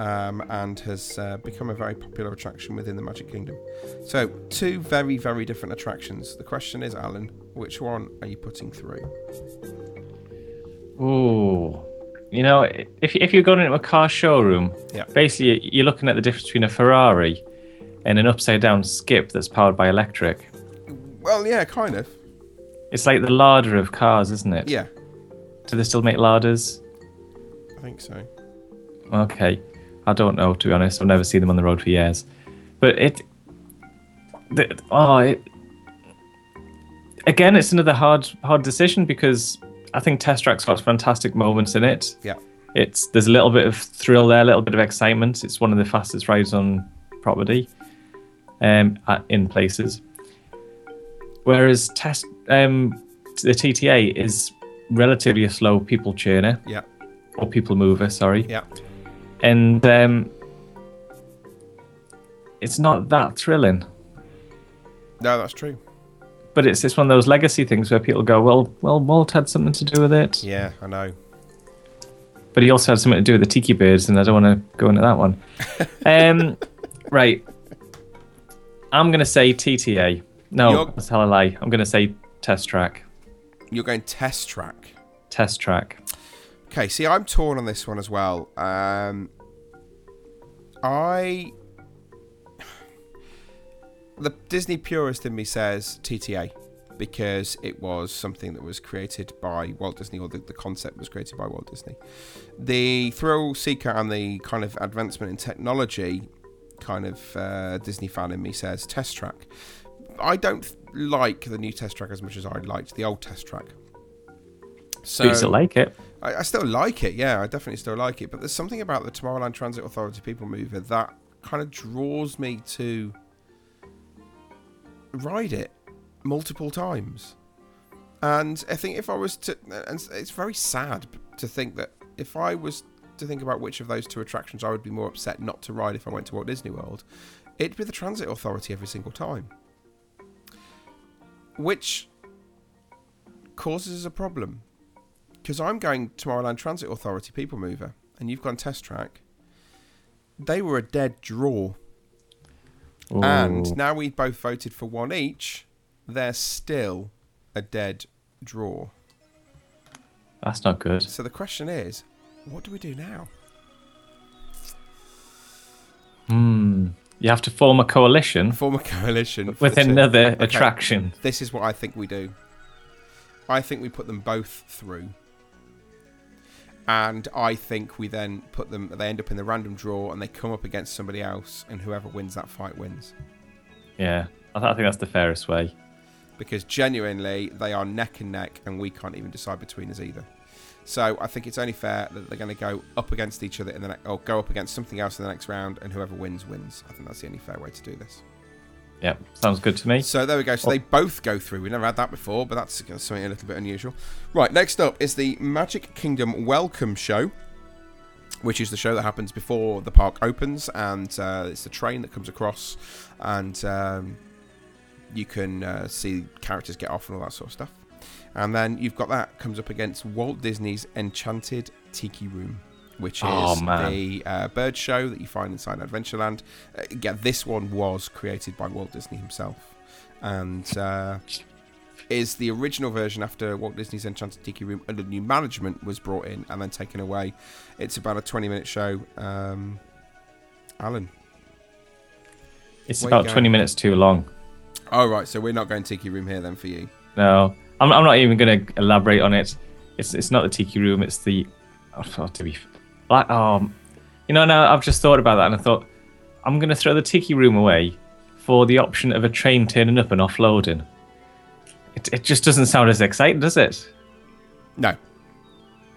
Um, and has uh, become a very popular attraction within the Magic Kingdom. So, two very, very different attractions. The question is, Alan, which one are you putting through? Ooh. You know, if, if you're going into a car showroom, Yeah. basically you're looking at the difference between a Ferrari and an upside down skip that's powered by electric. Well, yeah, kind of. It's like the larder of cars, isn't it? Yeah, Do they still make larders? I think so. Okay. I don't know, to be honest. I've never seen them on the road for years. But it. Oh, it. Again, it's another hard, hard decision because I think Test Track's got fantastic moments in it. Yeah. It's there's a little bit of thrill there, a little bit of excitement. It's one of the fastest rides on property, um, at, in places. Whereas Test, um, the TTA is relatively a slow people churner Yeah, or people mover. Sorry yeah. And um, it's not that thrilling. No, that's true. But it's it's one of those legacy things where people go, well, well, Walt had something to do with it, Yeah, I know. but he also had something to do with the Tiki Birds, and I don't want to go into that one. um, right, I'm gonna say TTA. No, You're- that's hell a lie. I'm gonna say Test Track. You're going test track. Test Track. Okay, see, I'm torn on this one as well. Um, I. The Disney purist in me says TTA because it was something that was created by Walt Disney, or the, the concept was created by Walt Disney. The thrill seeker and the kind of advancement in technology kind of uh, Disney fan in me says test track. I don't like the new test track as much as I liked the old test track. So Do you still like it? I, I still like it, yeah, I definitely still like it. But there's something about the Tomorrowland Transit Authority People Mover that kind of draws me to ride it multiple times. And I think if I was to, and it's very sad to think that if I was to think about which of those two attractions I would be more upset not to ride if I went to Walt Disney World, it'd be the Transit Authority every single time. Which causes a problem because I'm going Tomorrowland Transit Authority People Mover, and you've gone test track, they were a dead draw. Ooh. And now we've both voted for one each. They're still a dead draw. that's not good. So the question is, what do we do now? Hmm. You have to form a coalition Form a coalition with another Okay, attraction. This is what I think we do. I think we put them both through. And I think we then put them, they end up in the random draw and they come up against somebody else, and whoever wins that fight wins. Yeah, I, th- I think that's the fairest way. Because genuinely, they are neck and neck, and we can't even decide between us either. So I think it's only fair that they're going to go up against each other in the next, or go up against something else in the next round, and whoever wins wins. I think that's the only fair way to do this. Yeah, sounds good to me. So there we go. So they both go through. We never had that before, but that's something a little bit unusual. Right, next up is the Magic Kingdom Welcome Show, which is the show that happens before the park opens, and uh, it's the train that comes across, and um, you can uh, see characters get off and all that sort of stuff. And then you've got that comes up against Walt Disney's Enchanted Tiki Room, which is Oh, the uh, bird show that you find inside Adventureland. Uh, yeah, this one was created by Walt Disney himself, and uh, is the original version after Walt Disney's Enchanted Tiki Room under new management was brought in and then taken away. It's about a 20 minute show. Um, Alan. It's about? 20 minutes too long. Oh, right. So we're not going Tiki Room here then for you. No, I'm, I'm not even going to elaborate on it. It's it's not the tiki room. It's the oh, to be like oh, you know. Now I've just thought about that and I thought I'm going to throw the tiki room away for the option of a train turning up and offloading. It it just doesn't sound as exciting, does it? No.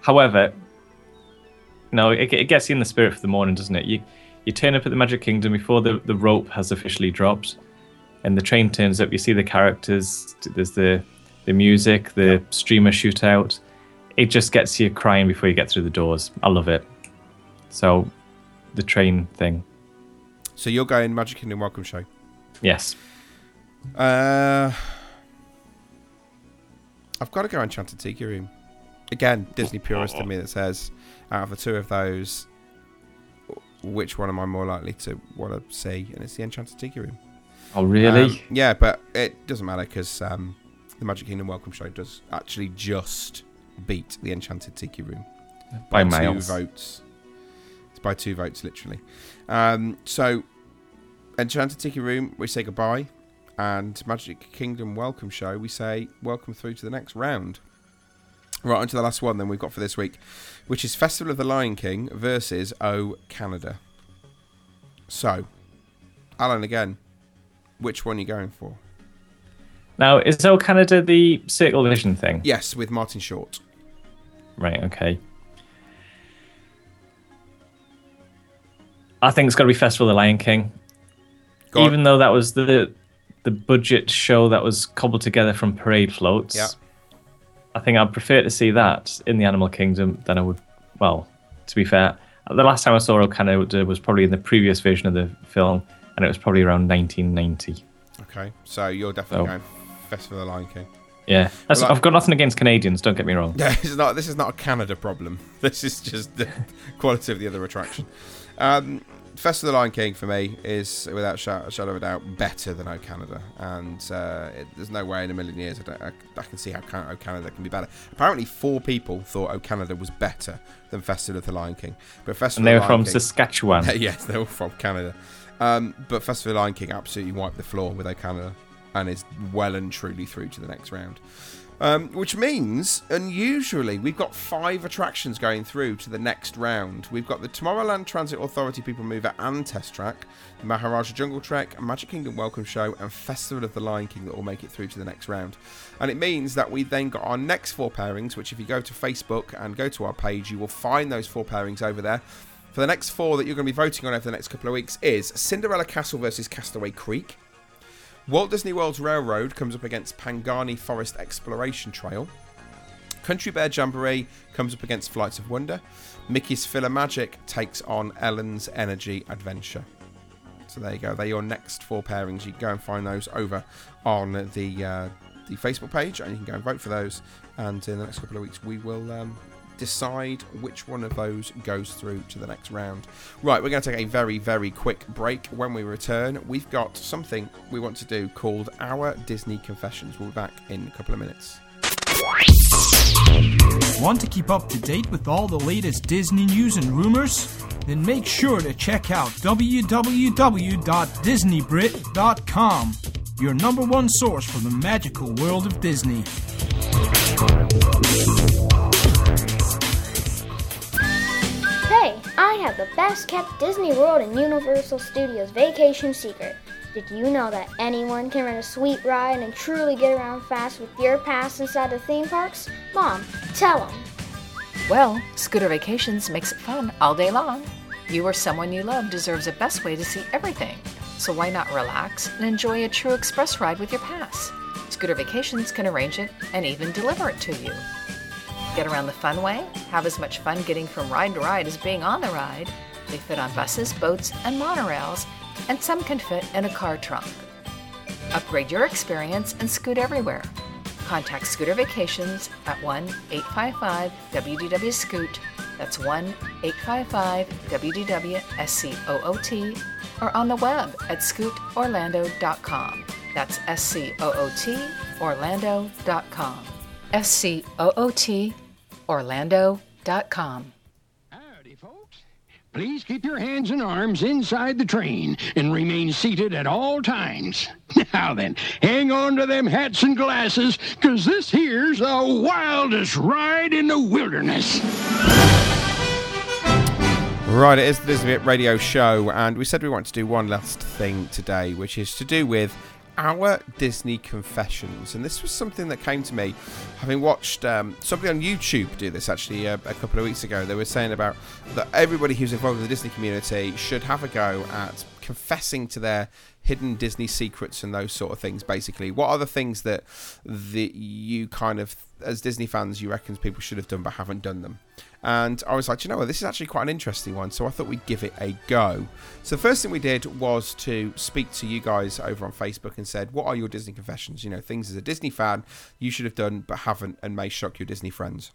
However, no, it, it gets you in the spirit for the morning, doesn't it? You you turn up at the Magic Kingdom before the, the rope has officially dropped, and the train turns up. You see the characters. There's the the music, the streamer shootout. It just gets you crying before you get through the doors. I love it. So, the train thing, So you're going Magic Kingdom Welcome Show. yes. Uh, I've got to go Enchanted Tiki Room. Again, Disney purist to me that says, out of the two of those, which one am I more likely to want to see? And it's the Enchanted Tiki Room. Oh, really? Um, yeah, but it doesn't matter because um, the Magic Kingdom Welcome Show does actually just beat the Enchanted Tiki Room By two votes. By two votes, literally. Um, so, Enchanted Tiki Room, we say goodbye, and Magic Kingdom Welcome Show, we say welcome through to the next round. Right, on to the last one then we've got for this week, which is Festival of the Lion King versus O Canada. So, Alan, again, which one are you going for? Now, is O Canada the Circle Vision thing? Yes, with Martin Short. Right, okay. I think it's got to be Festival of the Lion King. Go on. Even though that was the the budget show that was cobbled together from parade floats. Yeah. I think I'd prefer to see that in the Animal Kingdom than I would. Well, to be fair, the last time I saw O Canada was probably in the previous version of the film, and it was probably around 1990. Okay, so you're definitely Oh. going Festival of the Lion King. Yeah, I- I've got nothing against Canadians. Don't get me wrong. Yeah, this is not this is not a Canada problem. This is just the quality of the other attraction. Um, Festival of the Lion King for me is without a shadow of a doubt better than O Canada, and uh, it, there's no way in a million years I, don't, I, I can see how Can- O Canada can be better. Apparently, four people thought O Canada was better than Festival of the Lion King, but And Festival they of were the Lion from King, Saskatchewan. yes, they were from Canada. Um, but Festival of the Lion King absolutely wiped the floor with O Canada and is well and truly through to the next round. Um, which means, unusually, we've got five attractions going through to the next round. We've got the Tomorrowland Transit Authority People Mover and Test Track, the Maharaja Jungle Trek, Magic Kingdom Welcome Show, and Festival of the Lion King that will make it through to the next round. And it means that we then got our next four pairings, which if you go to Facebook and go to our page, you will find those four pairings over there. For the next four that you're going to be voting on over the next couple of weeks is Cinderella Castle versus Castaway Creek. Walt Disney World's Railroad comes up against Pangani Forest Exploration Trail. Country Bear Jamboree comes up against Flights of Wonder. Mickey's PhilharMagic takes on Ellen's Energy Adventure. So there you go. They're your next four pairings. You can go and find those over on the uh, the Facebook page, and you can go and vote for those. And in the next couple of weeks, we will um, decide which one of those goes through to the next round. Right, we're going to take a very, very quick break. When we return, we've got something we want to do called Our Disney Confessions. We'll be back in a couple of minutes. Want to keep up to date with all the latest Disney news and rumors? Then make sure to check out www.disneybrit.com, your number one source for the magical world of Disney. Have the best kept Disney World and Universal Studios vacation secret. Did you know that anyone can rent a sweet ride and truly get around fast with your pass inside the theme parks? Mom, tell them. Well, Scooter Vacations makes it fun all day long. You or someone you love deserves a best way to see everything. So why not relax and enjoy a true express ride with your pass? Scooter Vacations can arrange it and even deliver it to you. Get around the fun way, have as much fun getting from ride to ride as being on the ride. They fit on buses, boats, and monorails, and some can fit in a car trunk. Upgrade your experience and scoot everywhere. Contact Scooter Vacations at 1 855 WDW Scoot. That's 1 855 WDW SCOOT or on the web at scootorlando.com. That's S C O O T Orlando.com. S C O O T Orlando.com. Howdy, folks. Please keep your hands and arms inside the train and remain seated at all times. Now then, hang on to them hats and glasses, because this here's the wildest ride in the wilderness. Right, it is the Disney Radio Show, and we said we wanted to do one last thing today, which is to do with our Disney confessions. And this was something that came to me having watched um, somebody on YouTube do this actually uh, a couple of weeks ago. They were saying about that everybody who's involved in the Disney community should have a go at confessing to their hidden Disney secrets and those sort of things. Basically, what are the things that that you kind of, as Disney fans, you reckon people should have done but haven't done them? And I was like, you know what, this is actually quite an interesting one. So I thought we'd give it a go. So the first thing we did was to speak to you guys over on Facebook and said, what are your Disney confessions? You know, things as a Disney fan you should have done but haven't and may shock your Disney friends.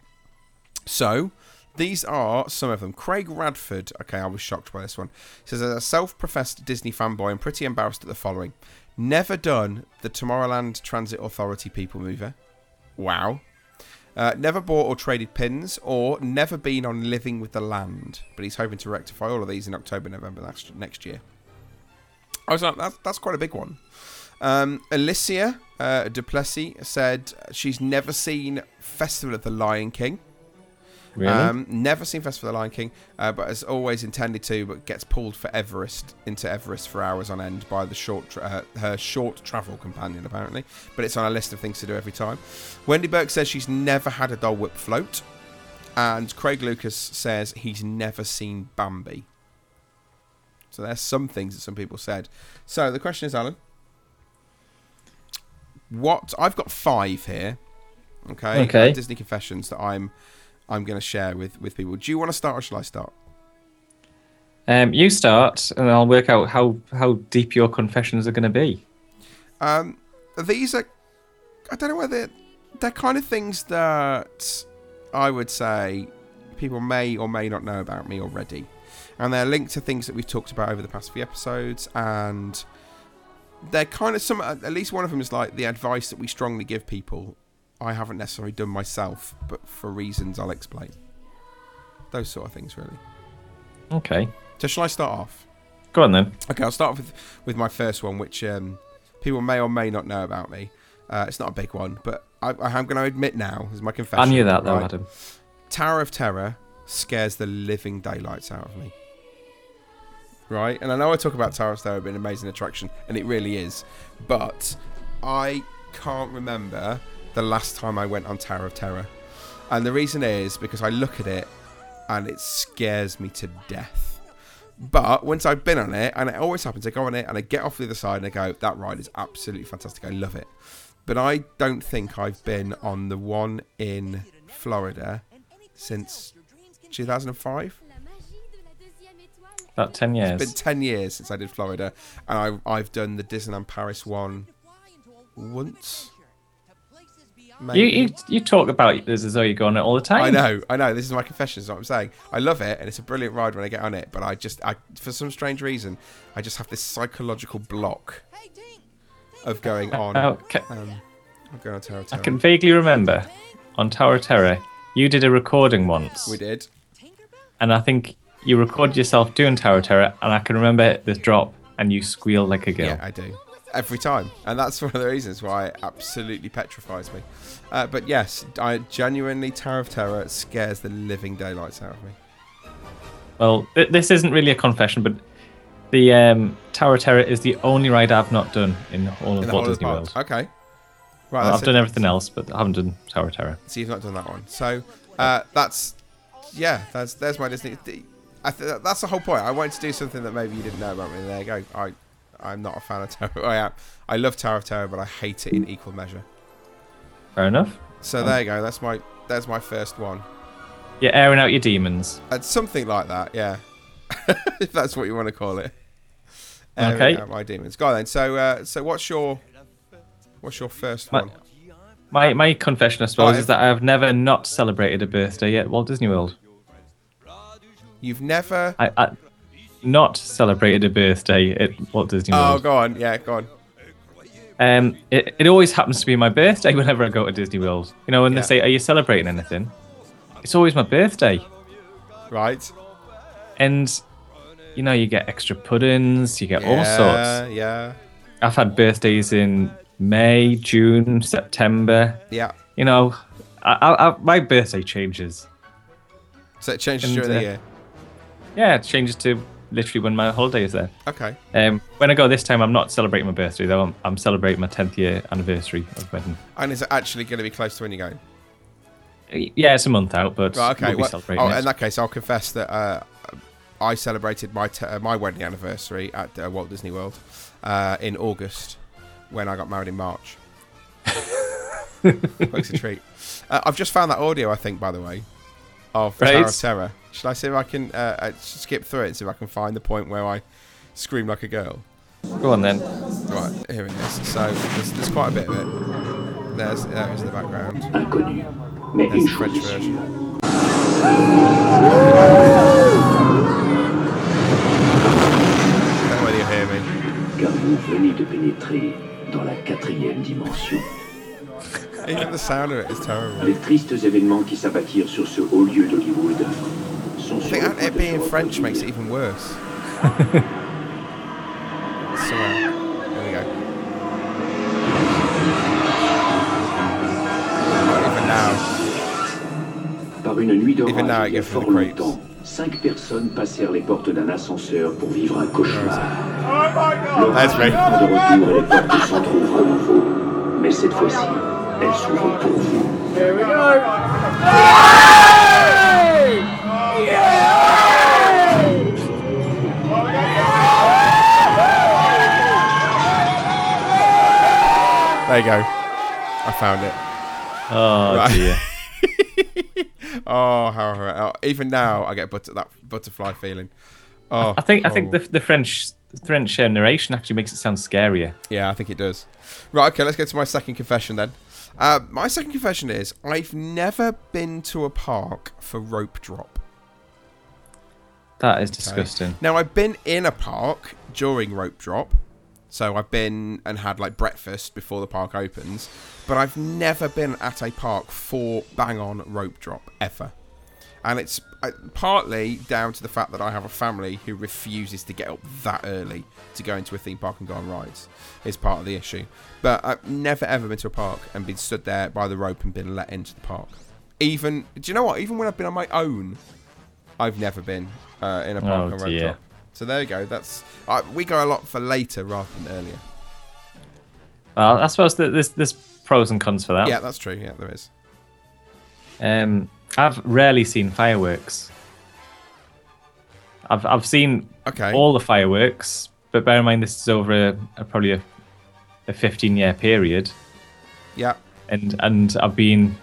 So these are some of them. Craig Radford, okay, I was shocked by this one. Says, as a self professed Disney fanboy, I'm pretty embarrassed at the following. Never done the Tomorrowland Transit Authority People Mover. Wow. Uh, never bought or traded pins, or never been on Living with the Land. But he's hoping to rectify all of these in October, November next, next year. I was like, that's, that's quite a big one. Um, Alicia uh, Duplessis said she's never seen Festival of the Lion King. Really? Um, never seen Festival of the Lion King, uh, but as always intended to, but gets pulled for Everest into Everest for hours on end by the short tra- uh, her short travel companion apparently. But it's on a list of things to do every time. Wendy Burke says she's never had a Dole Whip float, and Craig Lucas says he's never seen Bambi. So there's some things that some people said. So the question is, Alan, what I've got five here. Okay. Okay. uh, Disney confessions that I'm I'm going to share with with people. Do you want to start or shall I start? Um, you start, and I'll work out how, how deep your confessions are going to be. Um, these are I don't know whether they're kind of things that I would say people may or may not know about me already, and they're linked to things that we've talked about over the past few episodes, and they're kind of some. At least one of them is like the advice that we strongly give people. I haven't necessarily done myself, but for reasons I'll explain. Those sort of things, really. Okay. So shall I start off? Go on then. Okay, I'll start with with my first one, which um, people may or may not know about me. Uh, it's not a big one, but I, I'm going to admit now, as my confession. I knew that though, right? Adam. Tower of Terror scares the living daylights out of me. Right? And I know I talk about Tower of Terror being an amazing attraction, and it really is, but I can't remember the last time I went on Tower of Terror. And the reason is because I look at it and it scares me to death. But once I've been on it, and it always happens, I go on it and I get off the other side and I go, that ride is absolutely fantastic. I love it. But I don't think I've been on the one in Florida since 2005. About 10 years. It's been 10 years since I did Florida, and I, I've done the Disneyland Paris one once. Maybe. You, you you talk about this as though you go on it all the time. I know, I know. This is my confession. Is what I'm saying. I love it, and it's a brilliant ride when I get on it. But I just, I, for some strange reason, I just have this psychological block of going on. Oh, ca- Um, I'm going on Tower of I can vaguely remember on Tower of Terror, you did a recording once, We did. and I think you recorded yourself doing Tower of Terror, and I can remember this drop, and you squeal like a girl. Yeah, I do. Every time. And that's one of the reasons why it absolutely petrifies me. Uh, but yes, I genuinely Tower of Terror scares the living daylights out of me. Well, th- this isn't really a confession, but the um, Tower of Terror is the only ride I've not done in all of the Walt Disney. World. Okay. Right, Well, I've it. done everything else, but I haven't done Tower of Terror. So you've not done that one. So uh, that's yeah, that's there's my Disney. I th- that's the whole point. I wanted to do something that maybe you didn't know about me. There you go. I I'm not a fan of Tower. I am. I love Tower of Terror, but I hate it in equal measure. Fair enough. So there you go. That's my that's my first one. You're airing out your demons. And something like that, yeah. if that's what you want to call it. Airing Okay. out my demons. Go on then. So uh, so what's your what's your first My- one? My my confession, I suppose, Oh, is that I've never not celebrated a birthday yet at Walt Disney World. You've never. I, I not celebrated a birthday at Walt Disney World. Oh, go on. Yeah, go on. Um, it, it always happens to be my birthday whenever I go to Disney World. You know, when Yeah. they say, "Are you celebrating anything?" It's always my birthday, Right. and you know, you get extra puddings, you get all Yeah, sorts. Yeah. I've had birthdays in May, June, September. Yeah. You know, I, I, I, my birthday changes. So it changes And, during the uh, year. Yeah, it changes to literally when my holiday is there. Okay. Um, when I go this time, I'm not celebrating my birthday though. I'm, I'm celebrating my 10th year anniversary of wedding. And is it actually going to be close to when you're going? Yeah, it's a month out, but Right, okay. we'll be well- celebrating oh, in that case, I'll confess that uh, I celebrated my t- uh, my wedding anniversary at uh, Walt Disney World uh, in August when I got married in March. Looks a treat. Uh, I've just found that audio, I think, by the way, of Tower Right. of Terror. Should I see if I can uh, uh, skip through it and see if I can find the point where I scream like a girl? Go on then. Right, here it is. So there's, there's quite a bit of it. There's there is the background. Inconnu. There's the French version. Don't know you hear me. car vous venez de pénétrer dans la quatrième dimension. Even the sound of it is terrible. Les tristes événements qui s'abattirent sur ce haut lieu d'Hollywood sont I think le it being French makes it even worse. so, uh, there we go. Oh, even now, Par une nuit Even now it il y a gives the fort creeps. longtemps, cinq personnes passèrent les portes d'un ascenseur pour vivre un cauchemar. Leur That's right. de retour et les portes s'entrouvent à nouveau. Mais cette fois-ci, elles s'ouvrent pour vous. there you go. I found it. Oh Right. dear. Oh, how, how- oh, even now I get butter, that butterfly feeling. Oh, I think I think oh. the the French the French uh, narration actually makes it sound scarier. Yeah, I think it does. Right, okay, let's get to my second confession then. Uh, my second confession is I've never been to a park for rope drop. That is okay? disgusting. Now, I've been in a park during rope drop. So I've been and had like breakfast before the park opens. But I've never been at a park for bang on rope drop ever. And it's uh, partly down to the fact that I have a family who refuses to get up that early to go into a theme park and go on rides. Is part of the issue. But I've never ever been to a park and been stood there by the rope and been let into the park. Even do you know what? Even when I've been on my own, I've never been uh, in a park Oh, on rope dear. drop. So there you go. That's uh, we go a lot for later rather than earlier. Well, I suppose that there's there's pros and cons for that. Yeah, that's true. Yeah, there is. Um, I've rarely seen fireworks. I've I've seen Okay. all the fireworks, but bear in mind this is over a, a probably a, a 15 year period, Yeah. and and I've been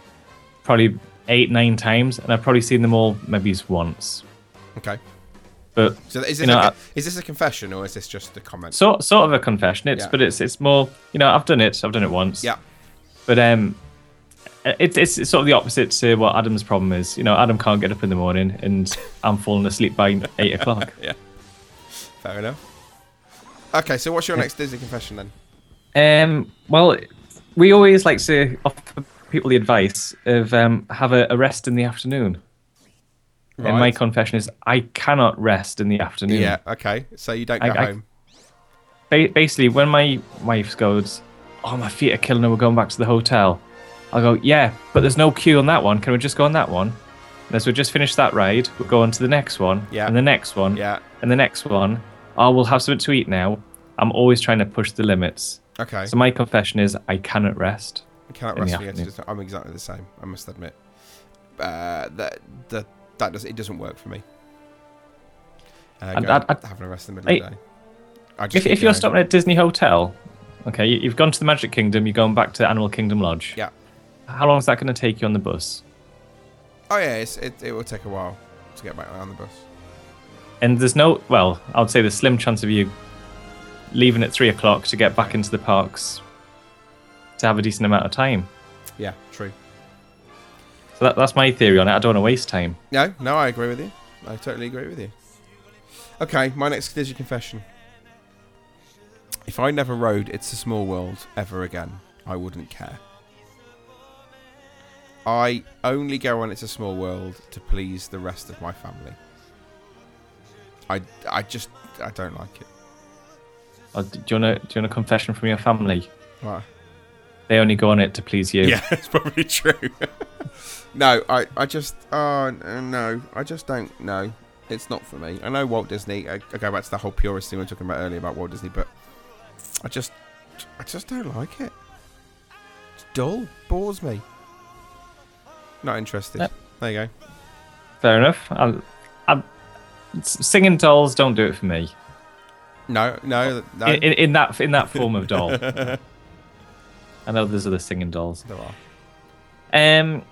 probably eight nine times, and I've probably seen them all maybe once. Okay. But So is this you know, a, is this a confession or is this just a comment? sort sort of a confession. It's Yeah. but it's it's more you know I've done it. I've done it once. Yeah. But um, it's it's sort of the opposite to what Adam's problem is. You know, Adam can't get up in the morning, and I'm falling asleep by eight o'clock. yeah. Fair enough. Okay, so what's your next Disney confession then? Um, well, we always like to offer people the advice of um, have a, a rest in the afternoon. And my confession is I cannot rest in the afternoon. Yeah. Okay. So you don't go I- I- home. Ba- basically, when my wife goes, "Oh, my feet are killing her. We're going back to the hotel," I'll go, "Yeah, but there's no queue on that one. Can we just go on that one?" And as we just finished that ride, we'll go on to the next one, Yeah. and the next one, Yeah. and the next one. Oh, we'll have something to eat now. I'm always trying to push the limits. Okay. So my confession is I cannot rest. I cannot the rest I'm exactly the same. I must admit. Uh, that that that does it doesn't work for me. Uh, I'd- go- I'd- I'd- having a rest in the middle of the day. I just If, if you're stopping at Disney Hotel, okay, you- you've gone to the Magic Kingdom, you're going back to Animal Kingdom Lodge. Yeah. How long is that going to take you on the bus? Oh yeah, it's, it it will take a while to get back on the bus. And there's no, well, I would say the slim chance of you leaving at three o'clock to get back into the parks to have a decent amount of time. Yeah, true. So that, that's my theory on it. I don't want to waste time. No, no, I agree with you. I totally agree with you. Okay, my next Disney confession. If I never rode It's a Small World ever again, I wouldn't care. I only go on It's a Small World to please the rest of my family. I, I just I don't like it. Oh, or do you want to do you want a confession from your family? Why? They only go on it to please you. Yeah, it's probably true. no, I, I just, oh no, I just don't know. It's not for me. I know Walt Disney. I, I go back to the whole purist thing we were talking about earlier about Walt Disney, but I just, I just don't like it. It's dull, bores me. Not interested. Yep. There you go. Fair enough. I'll, i singing dolls don't do it for me. No, no, no. In, in, in that in that form of doll. I know those are the singing dolls. There are. Um.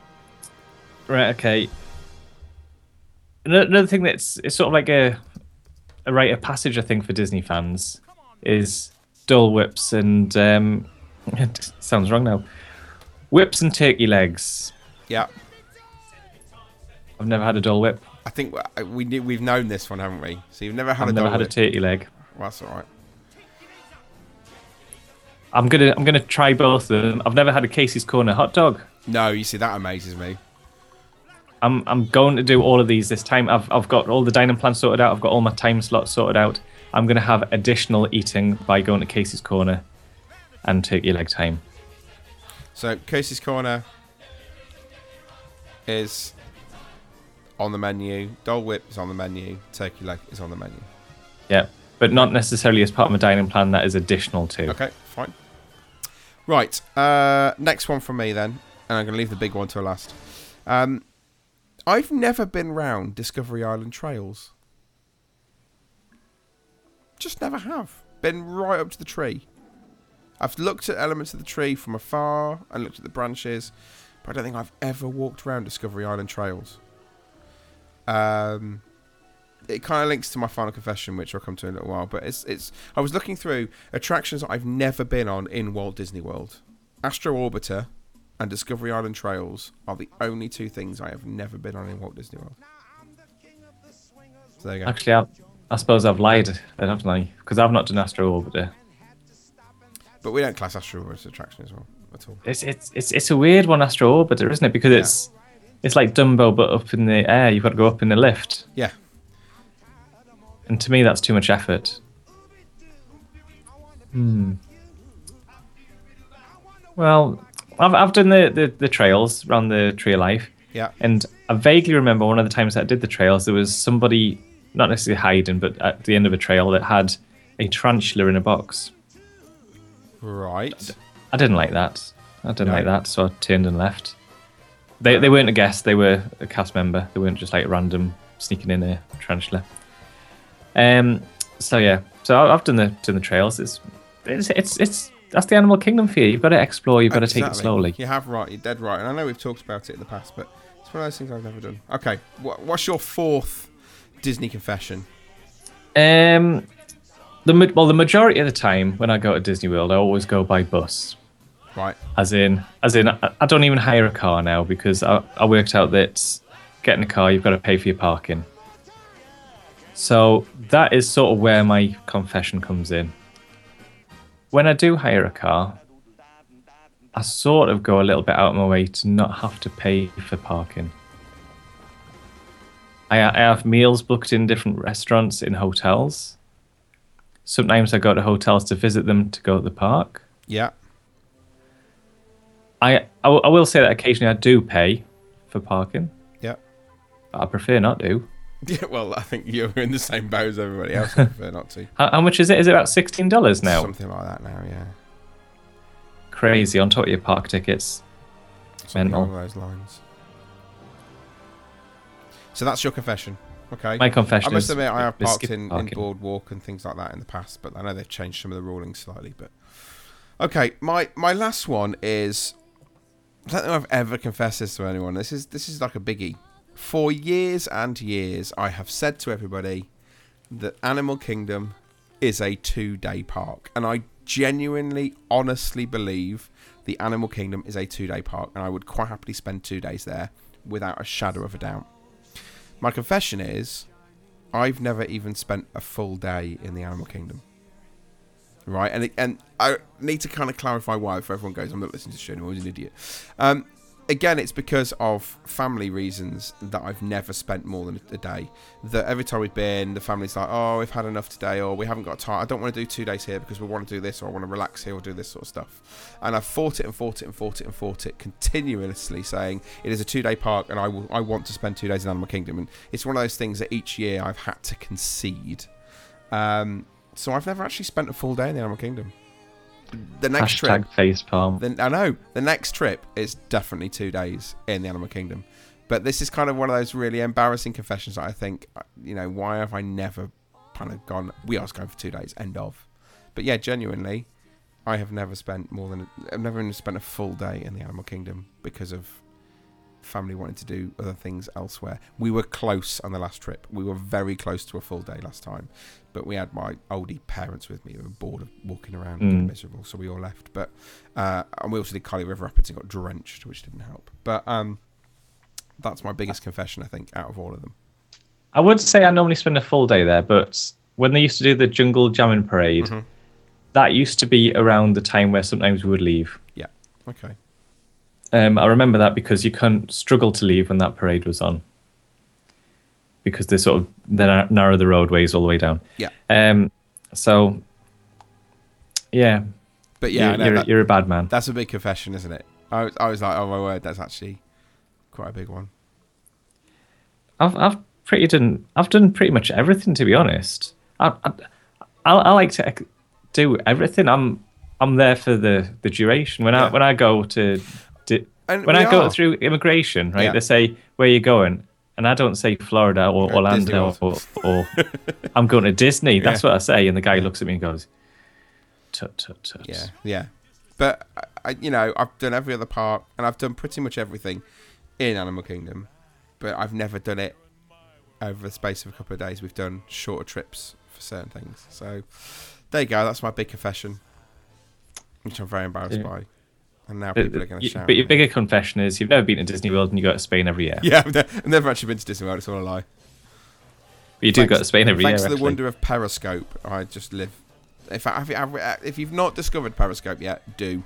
Right. Okay. Another thing that's it's sort of like a a rite of passage, I think, for Disney fans is Dole whips and um. It sounds wrong now. Whips and turkey legs. Yeah, I've never had a Dole whip. I think we, we we've known this one, haven't we? So you've never had I've a never Dole had a turkey leg. Well, that's all right. I'm gonna I'm gonna try both of them. I've never had a Casey's Corner hot dog. No, you see that amazes me. I'm I'm going to do all of these this time. I've I've got all the dining plans sorted out. I've got all my time slots sorted out. I'm going to have additional eating by going to Casey's Corner and turkey leg time. So Casey's Corner is on the menu. Dole Whip is on the menu. Turkey leg is on the menu. Yeah, but not necessarily as part of my dining plan. That is additional to. Okay, fine. Right. Uh, next one from me then, and I'm going to leave the big one to last. Um, I've never been round Discovery Island trails. Just never have. Been right up to the tree. I've looked at elements of the tree from afar and looked at the branches, but I don't think I've ever walked around Discovery Island trails. Um, it kind of links to my final confession, which I'll come to in a little while. But it's it's. I was looking through attractions that I've never been on in Walt Disney World. Astro Orbiter and Discovery Island Trails are the only two things I have never been on in Walt Disney World. So there you go. Actually, I, I suppose I've lied, then, haven't I? Because I've not done Astro Orbiter. But we don't class Astro Orbiter as an attraction as well at all. It's it's it's it's a weird one, Astro Orbiter, isn't it? Because it's it's like Dumbo, but up in the air. You've got to go up in the lift. Yeah. And to me, that's too much effort. Hmm. Well, I've, I've done the, the, the trails around the Tree of Life. Yeah. And I vaguely remember one of the times that I did the trails, there was somebody, not necessarily hiding, but at the end of a trail that had a tarantula in a box. Right. I didn't like that. I didn't No. like that, so I turned and left. They, they weren't a guest, they were a cast member. They weren't just like random sneaking in a tarantula. Um. So yeah, so I've done the done the trails. It's it's it's, it's that's the animal kingdom for you. You've got to explore. You've got to take it slowly. You have right. You're dead right. And I know we've talked about it in the past, but it's one of those things I've never done. Okay. What, what's your fourth Disney confession? Um, the well, the majority of the time when I go to Disney World, I always go by bus. Right. As in, as in, I I don't even hire a car now because I, I worked out that getting a car, you've got to pay for your parking. So that is sort of where my confession comes in. When I do hire a car, I sort of go a little bit out of my way to not have to pay for parking. I, I have meals booked in different restaurants in hotels. Sometimes I go to hotels to visit them to go to the park. Yeah. I, I, w- I will say that occasionally I do pay for parking. Yeah. But I prefer not to. Yeah, well, I think you're in the same boat as everybody else. I prefer not to. How, how much is it? Is it about sixteen dollars now? Something like that now, yeah. Crazy on top of your park tickets. Something Mental. along those lines. So that's your confession. Okay. My confession I must admit, I have parked in, in boardwalk and things like that in the past, but I know they've changed some of the rulings slightly. But okay, my my last one is I don't know if I've ever confessed this to anyone. This is this is like a biggie. For years and years, I have said to everybody that Animal Kingdom is a two-day park, and I genuinely, honestly believe the Animal Kingdom is a two-day park, and I would quite happily spend two days there without a shadow of a doubt. My confession is, I've never even spent a full day in the Animal Kingdom. Right, and it, and I need to kind of clarify why. If everyone goes, I'm not listening to this show anymore. He's an idiot. Um, again, it's because of family reasons that I've never spent more than a day. That every time we've been, the family's like, "Oh, we've had enough today," or "We haven't got time. I don't want to do two days here because we want to do this, or I want to relax here, or do this sort of stuff." And I've fought it and fought it and fought it and fought it continuously, saying it is a two-day park, and I will, I want to spend two days in Animal Kingdom. And it's one of those things that each year I've had to concede. Um, so I've never actually spent a full day in the Animal Kingdom. The next Hashtag trip, facepalm. then I know the next trip is definitely two days in the Animal Kingdom, but this is kind of one of those really embarrassing confessions that I think, you know, why have I never kind of gone? We are going for two days. End of. But yeah, genuinely, I have never spent more than I've never even spent a full day in the Animal Kingdom because of family wanted to do other things elsewhere. We were close on the last trip. We were very close to a full day last time, but we had my oldie parents with me. We were bored of walking around, and Mm. miserable, so we all left. But uh, and we also did Kali River Rapids and got drenched, which didn't help. But um, that's my biggest confession, I think, out of all of them. I would say I normally spend a full day there, but when they used to do the jungle jamming parade, Mm-hmm. that used to be around the time where sometimes we would leave. Yeah. Okay. Um, I remember that because you couldn't struggle to leave when that parade was on, because they sort of they narrow the roadways all the way down. Yeah. Um. So. Yeah. But yeah, you're, know you're, that- you're a bad man. That's a big confession, isn't it? I was, I was like, oh my word, that's actually quite a big one. I've I've pretty done I've done pretty much everything to be honest. I I, I, I like to do everything. I'm I'm there for the the duration. When I when I go to And when I go are. through immigration, right? Yeah. They say where are you going, and I don't say Florida or Or Orlando or, or I'm going to Disney. That's Yeah. what I say, and the guy looks at me and goes, "Tut tut tut." Yeah, yeah. But I, you know, I've done every other park, and I've done pretty much everything in Animal Kingdom, but I've never done it over the space of a couple of days. We've done shorter trips for certain things. So there you go. That's my big confession, which I'm very embarrassed Yeah. by. And now But, people are going to shout. but your bigger confession is you've never been to Disney World and you go to Spain every year. Yeah, I've, ne- I've never actually been to Disney World. It's all a lie. But you do go to Spain every thanks year. to the actually. wonder of Periscope, I just live. If I, if, you- if you've not discovered Periscope yet, do.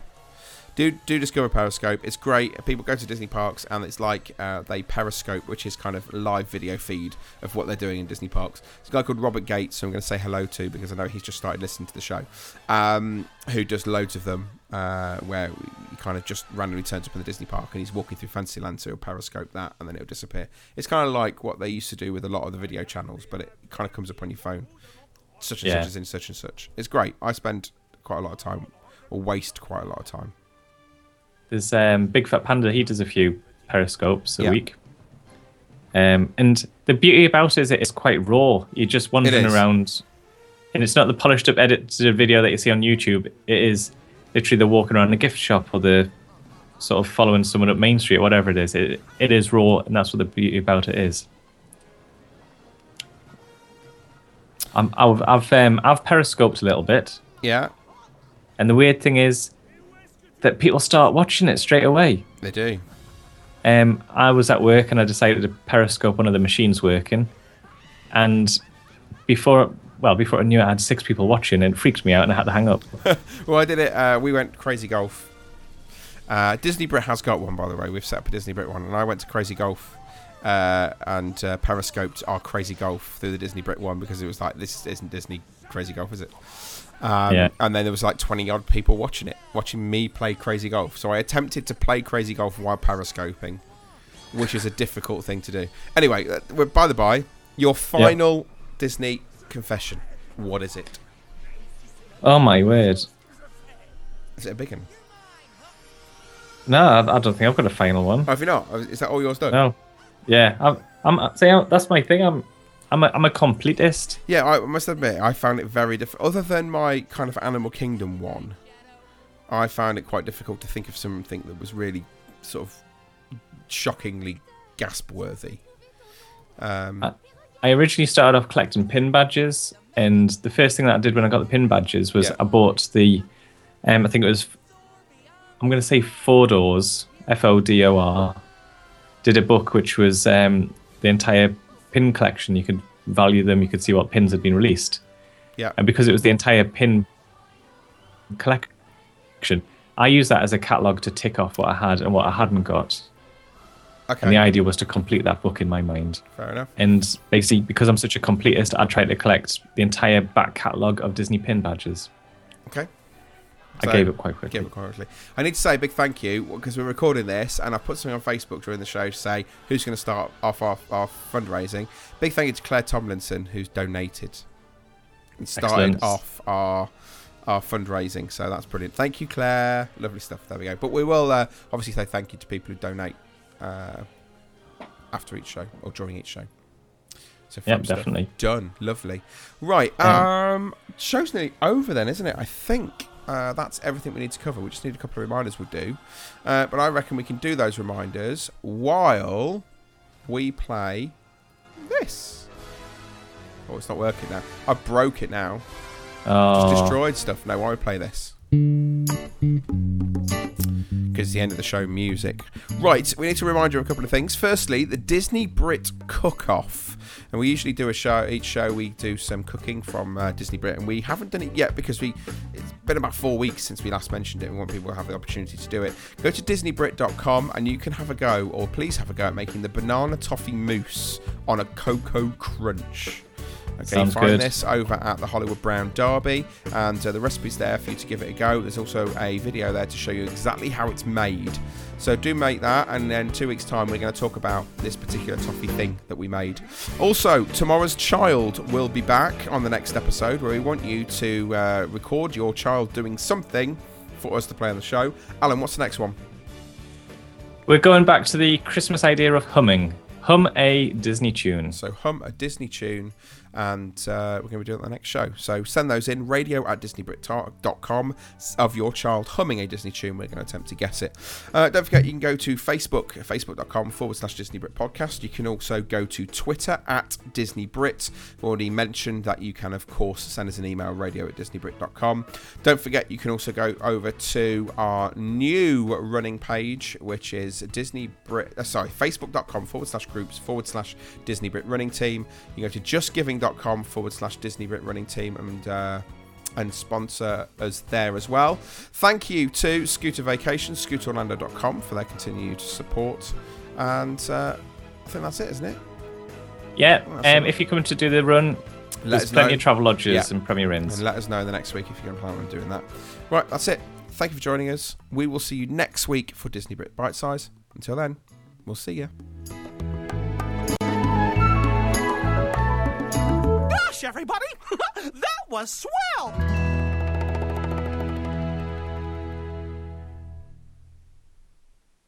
Do do discover Periscope. It's great. People go to Disney parks and it's like uh, they Periscope, which is kind of live video feed of what they're doing in Disney parks. It's a guy called Robert Gates, who I'm going to say hello to because I know he's just started listening to the show. Um, who does loads of them, uh, where he kind of just randomly turns up in the Disney park and he's walking through Fantasyland, so he'll Periscope that and then it'll disappear. It's kind of like what they used to do with a lot of the video channels, but it kind of comes up on your phone such and Yeah. such is in such and such. It's great. I spend quite a lot of time, or waste quite a lot of time. There's um, Big Fat Panda. He does a few periscopes a Yeah. week. Um, and the beauty about it is it's quite raw. You're just wandering around, and it's not the polished up edited video that you see on YouTube. It is literally the walking around the gift shop or the sort of following someone up Main Street, or whatever it is. It, it is raw, and that's what the beauty about it is. I'm, I've I've um, I've periscoped a little bit. Yeah. And the weird thing is, that people start watching it straight away. They do. Um, I was at work and I decided to periscope one of the machines working, and before well before I knew it, I had six people watching and it freaked me out and I had to hang up. well, I did it. Uh, we went Crazy Golf. Uh, Disney Brit has got one, by the way. We've set up a Disney Brit one, and I went to Crazy Golf uh, and uh, periscoped our Crazy Golf through the Disney Brit one because it was like this isn't Disney Crazy Golf, is it? Um, Yeah. And then there was like twenty odd people watching it, watching me play Crazy Golf. So I attempted to play Crazy Golf while periscoping, which is a difficult thing to do. Anyway, uh, by the by, your final Disney confession. What is it? oh my word! Is it a big one? No, I, I don't think I've got a final one. Oh, have you not? Is that all yours done? No. Yeah, I'm. I'm. See, I'm- that's my thing. I'm. I'm a, I'm a completist. Yeah, I must admit, I found it very difficult. Other than my kind of Animal Kingdom one, I found it quite difficult to think of something that was really sort of shockingly gasp worthy. Um, I, I originally started off collecting pin badges, and the first thing that I did when I got the pin badges was Yeah. I bought the, um, I think it was, I'm going to say Fodor's, F O D O R, did a book which was um, the entire pin collection. You could value them, you could see what pins had been released. Yeah. And because it was the entire pin collection, I used that as a catalogue to tick off what I had and what I hadn't got. okay, And the idea was to complete that book in my mind. fair enough. And basically, because I'm such a completist, I tried to collect the entire back catalogue of Disney pin badges. Okay. I gave it quite quickly. Gave it quite quickly. I need to say a big thank you because we're recording this, and I put something on Facebook during the show to say who's going to start off our, our fundraising. Big thank you to Claire Tomlinson who's donated and started Excellent. off our our fundraising. So that's brilliant. Thank you, Claire. Lovely stuff. There we go. But we will uh, obviously say thank you to people who donate uh, after each show or during each show. So stuff. definitely. done. Lovely. Right. Yeah. Um, show's nearly over then, isn't it? I think uh, that's everything we need to cover. We just need a couple of reminders. We'll do, uh, but I reckon we can do those reminders while we play this. Oh, it's not working now. I broke it now. Oh, Just destroyed stuff. No, why we play this? Because it's the end of the show music. Right, we need to remind you of a couple of things. Firstly, the Disney Brit Cook Off. And we usually do a show, each show we do some cooking from uh, Disney Brit. And we haven't done it yet because we been about four weeks since we last mentioned it. We want people to have the opportunity to do it. Go to DisneyBrit.com and you can have a go, or please have a go at making the banana toffee mousse on a Cocoa Crunch. Okay, Sounds find good. this over at the Hollywood Brown Derby, and uh, the recipe's there for you to give it a go. There's also a video there to show you exactly how it's made. So do make that, and then two weeks' time we're going to talk about this particular toffee thing that we made. Also, tomorrow's child will be back on the next episode, where we want you to uh, record your child doing something for us to play on the show. Alan, what's the next one? we're going back to the Christmas idea of humming. Hum a Disney tune. So hum a Disney tune, and uh, we're going to be doing the next show. So send those in, radio at disneybrit.com of your child humming a Disney tune. We're going to attempt to guess it. Uh, don't forget, you can go to Facebook, facebook.com forward slash Disney Brit podcast. You can also go to Twitter at Disney Brit. I've already mentioned that you can, of course, send us an email, radio at disneybrit.com. Don't forget, you can also go over to our new running page, which is Disney Brit, uh, sorry, facebook.com forward slash groups forward slash Disney Brit running team. You can go to justgiving.com forward slash Disney Brit running team and, uh, and sponsor us there as well. Thank you to Scooter Vacations, scooterorlando.com for their continued support. And uh, I think that's it, isn't it? Yeah, Well, that's um, all. if you come to do the run, Let there's plenty know. of travel lodges Yeah. and Premier Inns. And let us know in the next week if you're going to plan on doing that. Right, that's it. Thank you for joining us. We will see you next week for Disney Brit Bite Size. Until then, we'll see you. Everybody! that was swell!